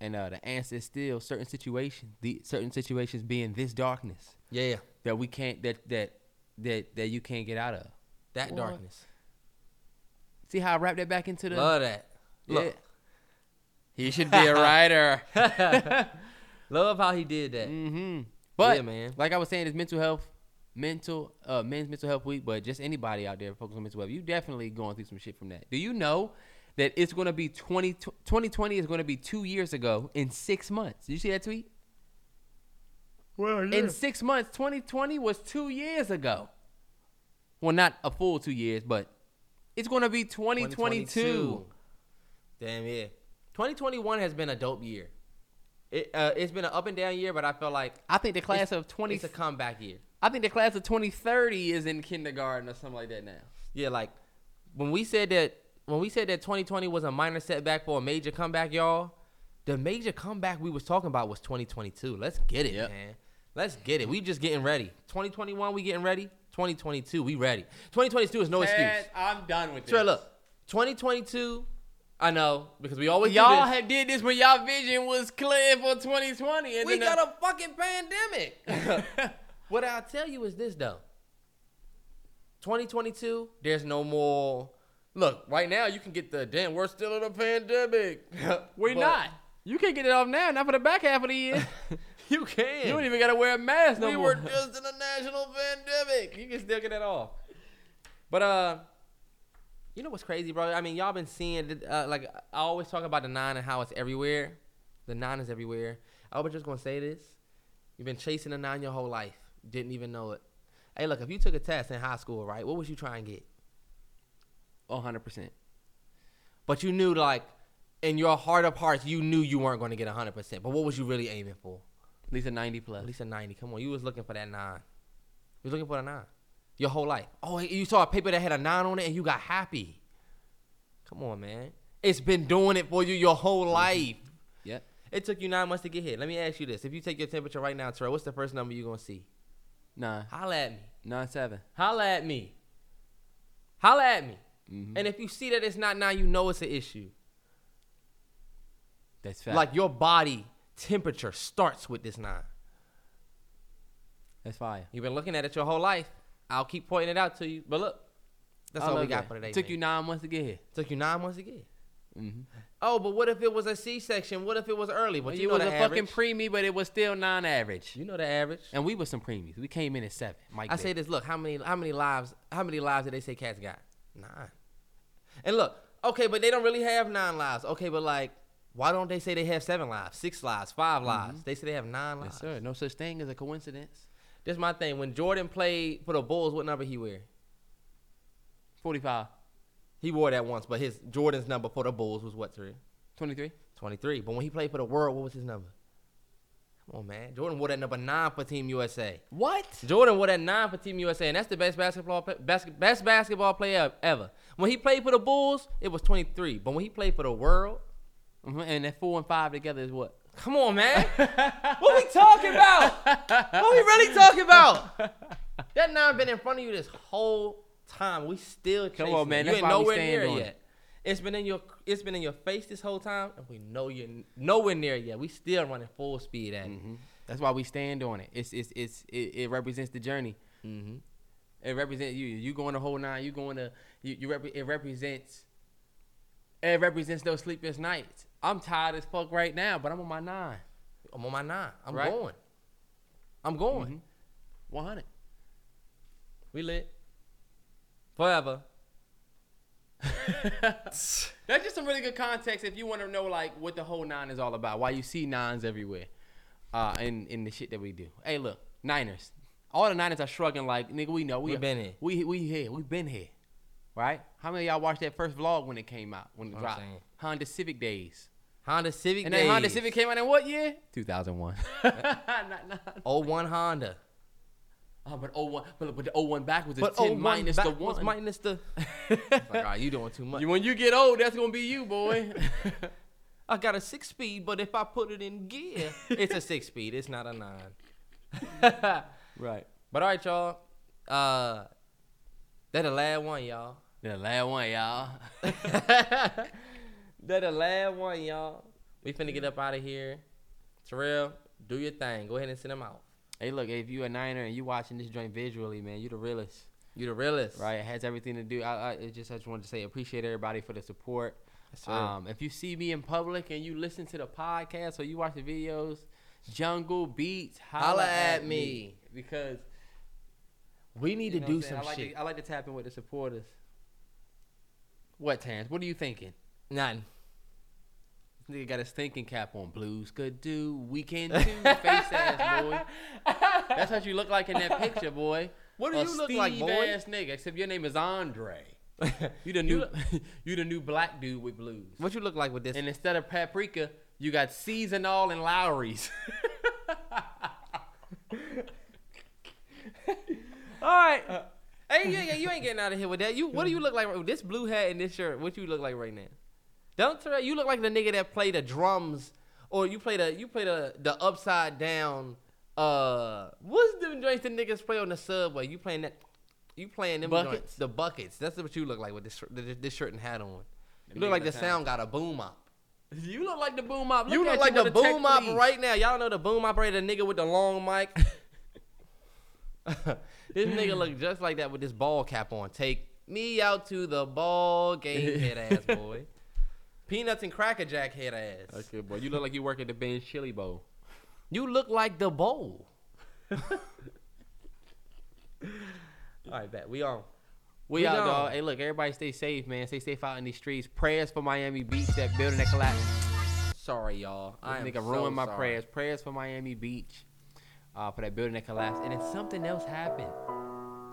And uh, the answer is still certain situations, the certain situations being this darkness Yeah, that we can't that that that that you can't get out of. that What? darkness. See how I wrap that back into the Love that. Yeah. Look, He should be a *laughs* writer. *laughs* love how he did that. Mm-hmm. But Yeah, man. like I was saying, his mental health, mental uh men's mental health week. But just anybody out there focused on mental health, you definitely going through some shit from that. Do you know that it's going to be 20, 2020 is going to be two years ago in six months? Did you see that tweet? Well, In six months, 2020 was two years ago. Well, not a full two years, but it's going to be 2022. Damn yeah. 2021 has been a dope year. It uh, it's been an up and down year, but I feel like I think the class of 20 it's a comeback year. I think the class of 2030 is in kindergarten or something like that now. Yeah, like when we said that when we said that 2020 was a minor setback for a major comeback, y'all, the major comeback we was talking about was 2022. Let's get it, Yep. man. Let's get it. We just getting ready. 2021, we getting ready. 2022, we ready. 2022 is no excuse. I'm done with this. Trey, look, 2022, I know because we always Y'all this. had did this when y'all vision was clear for 2020, and we got a fucking pandemic. *laughs* *laughs* what I'll tell you is this though. 2022, there's no more. Look, right now you can get the damn. We're still in a pandemic. *laughs* we But not. You can't get it off now. Not for the back half of the year. *laughs* You can. you don't even gotta wear a mask no we more. were just in a national pandemic. You can still get it off. But uh, you know what's crazy, bro? I mean, y'all been seeing uh, like I always talk about the nine and how it's everywhere. The nine is everywhere. I was just gonna say this. You've been chasing the nine your whole life. Didn't even know it. Hey, look, if you took a test in high school, right? What was you trying to get? 100. percent But you knew, like, in your heart of hearts, you knew you weren't going to get 100%. But what was you really aiming for? At least a 90 plus. At least a 90. Come on, you was looking for that nine. You was looking for a nine. Your whole life. Oh, you saw a paper that had a nine on it and you got happy. Come on, man. It's been doing it for you your whole mm-hmm. life. Yep. It took you nine months to get here. Let me ask you this. If you take your temperature right now, Terrell, what's the first number you're going to see? Nine. Holla at me. Nine seven. Holla at me. Holla at me. Mhm. And if you see that it's not nine, you know it's an issue. That's fact. Like your body temperature starts with this nine. that's fire. You've been looking at it your whole life. I'll keep pointing it out to you. But look, that's I all we got that. for today. Took man. you nine months to get here. Took you nine months to get. Mm-hmm. Oh, but what if it was a C-section? What if it was early? But Well, you, you know was a average. fucking preemie, but it was still non-average. you know the average. And we were some preemies. We came in at seven. Mike I say this. Look, how many how many lives how many lives did they say cats got? Nine. And look, okay, but they don't really have nine lives. Okay, but like, why don't they say they have seven lives, six lives, 5 lives? They say they have nine lives. Mm-hmm. Yes, sir. No such thing as a coincidence. This my thing. When Jordan played for the Bulls, what number he wear? Forty-five. He wore that once, but his Jordan's number for the Bulls was what three? 23. 23. But when he played for the world, what was his number? Come on, man. Jordan wore that number nine for Team USA. What? Jordan wore that nine for Team USA, and that's the best basketball play, bas- best basketball player ever. When he played for the Bulls, it was 23. But when he played for the world, Mhm, And that four and five together is what? come on, man. *laughs* what are we talking about? What are we really talking about? *laughs* That nine been in front of you this whole time. We still Come on, man. You That's ain't why we nowhere near on yet. it. It's been in your it's been in your face this whole time, and we know you're nowhere near yet. We still running full speed at it. Mhm. That's why we stand on it. It's it's it's it, it represents the journey. Mm-hmm. It represents you. You going the whole nine. You going to you. you rep- it represents. It represents those sleepless nights. I'm tired as fuck right now, but I'm on my nine. I'm on my nine. I'm Right. going. I'm going. Mhm. One hundred. We lit. Forever. *laughs* That's just some really good context if you want to know like what the whole nine is all about. Why you see nines everywhere, uh, in in the shit that we do. Hey, look, Niners. All the Niners are shrugging like nigga. We know we We been here. We we here. We been here, right? How many of y'all watched that first vlog when it came out when it dropped? Honda Civic days. Honda Civic And then Honda. Civic came out in what year? 2001. *laughs* not, not. *laughs* 01 Honda. Oh, but 01, but, but the 01 back was a But 10 01 minus the one. minus the. *laughs* like, *laughs* all right, you doing too much. When you get old, that's gonna be you, boy. *laughs* I got a six speed, but if I put it in gear, it's a six speed. It's not a nine. right. But all right, y'all. Uh, that the last one, y'all. That The last one, y'all. that the last one, y'all. We finna get up out of here. Terrell, do your thing. Go ahead and send them out. Hey, look, if you a Niner and you watching this joint visually, man, you the realest, You the realest, right? It has everything to do. I, I it just I just wanted to say appreciate everybody for the support. Yes, sir. Um, if you see me in public and you listen to the podcast or you watch the videos, Jungle Beats, holla, Holla at, at me. me. because we need you to know what do I'm some I like shit. To, I like to tap in with the supporters. What, Terrence? What are you thinking? Nothing. Nigga got his thinking cap on. Blues could do, weekend too, face ass boy. *laughs* That's what you look like in that picture, boy. What do A you look like, Steve boy? ass nigga, except your name is Andre. *laughs* You the new, *laughs* you the new black dude with blues. What you look like with this? And instead of paprika, you got seasonal and Lawry's. All right. Uh, hey, you, you ain't getting out of here with that. You, what do you look like with this blue hat and this shirt? What you look like right now? Don't Terrell, you look like the nigga that play the drums, or you play the you play the the upside down. Uh, what's them joints the niggas play on the subway? You playing that? You playing them Buckets? joints? The buckets. That's what you look like with this shirt- this, this shirt and hat on. You look like that the sound- sound got a boom up. *laughs* you look like the boom op. You look like the boom op right now. Y'all know the boom operator, the nigga with the long mic. *laughs* *laughs* this nigga look just like that with this ball cap on. Take me out to the ball game, head ass boy. Peanuts and Cracker Jack head ass. Okay, boy. You look like you work at the Ben's Chili Bowl. You look like the bowl. *laughs* All right, bet we on. We, We out, gone. dog. Hey, look, everybody stay safe, man. Stay safe out in these streets. Prayers for Miami Beach, that building that collapsed. Sorry, y'all. I This nigga so ruined my sorry. prayers. Prayers for Miami Beach, uh, for that building that collapsed. And then something else happened.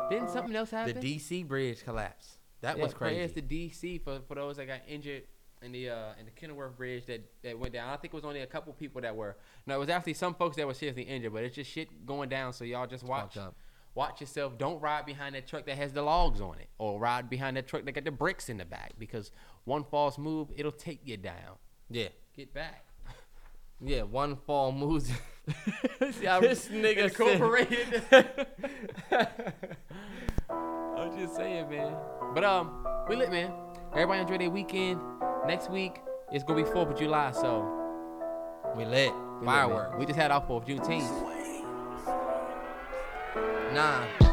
Didn't something else happen? The? DC bridge collapsed. That Yeah, was crazy. Prayers to DC for, for those that got injured in the uh, in the Kenilworth Bridge that, that went down. I think it was only a couple people that were. No, it was actually some folks that were seriously injured, but it's just shit going down. So y'all just watch. Watch yourself. Don't ride behind that truck that has the logs on it, or ride behind that truck that got the bricks in the back. Because one false move, it'll take you down. Yeah. Get back. *laughs* Yeah, one fall moves. *laughs* See how *laughs* this nigga incorporated. I'm just saying, man. But um, we lit, man. Everybody enjoy their weekend. Next week it's gonna be Fourth of July, so We lit. we lit, man. Fireworks. We just had our Fourth of Juneteenth. Nah.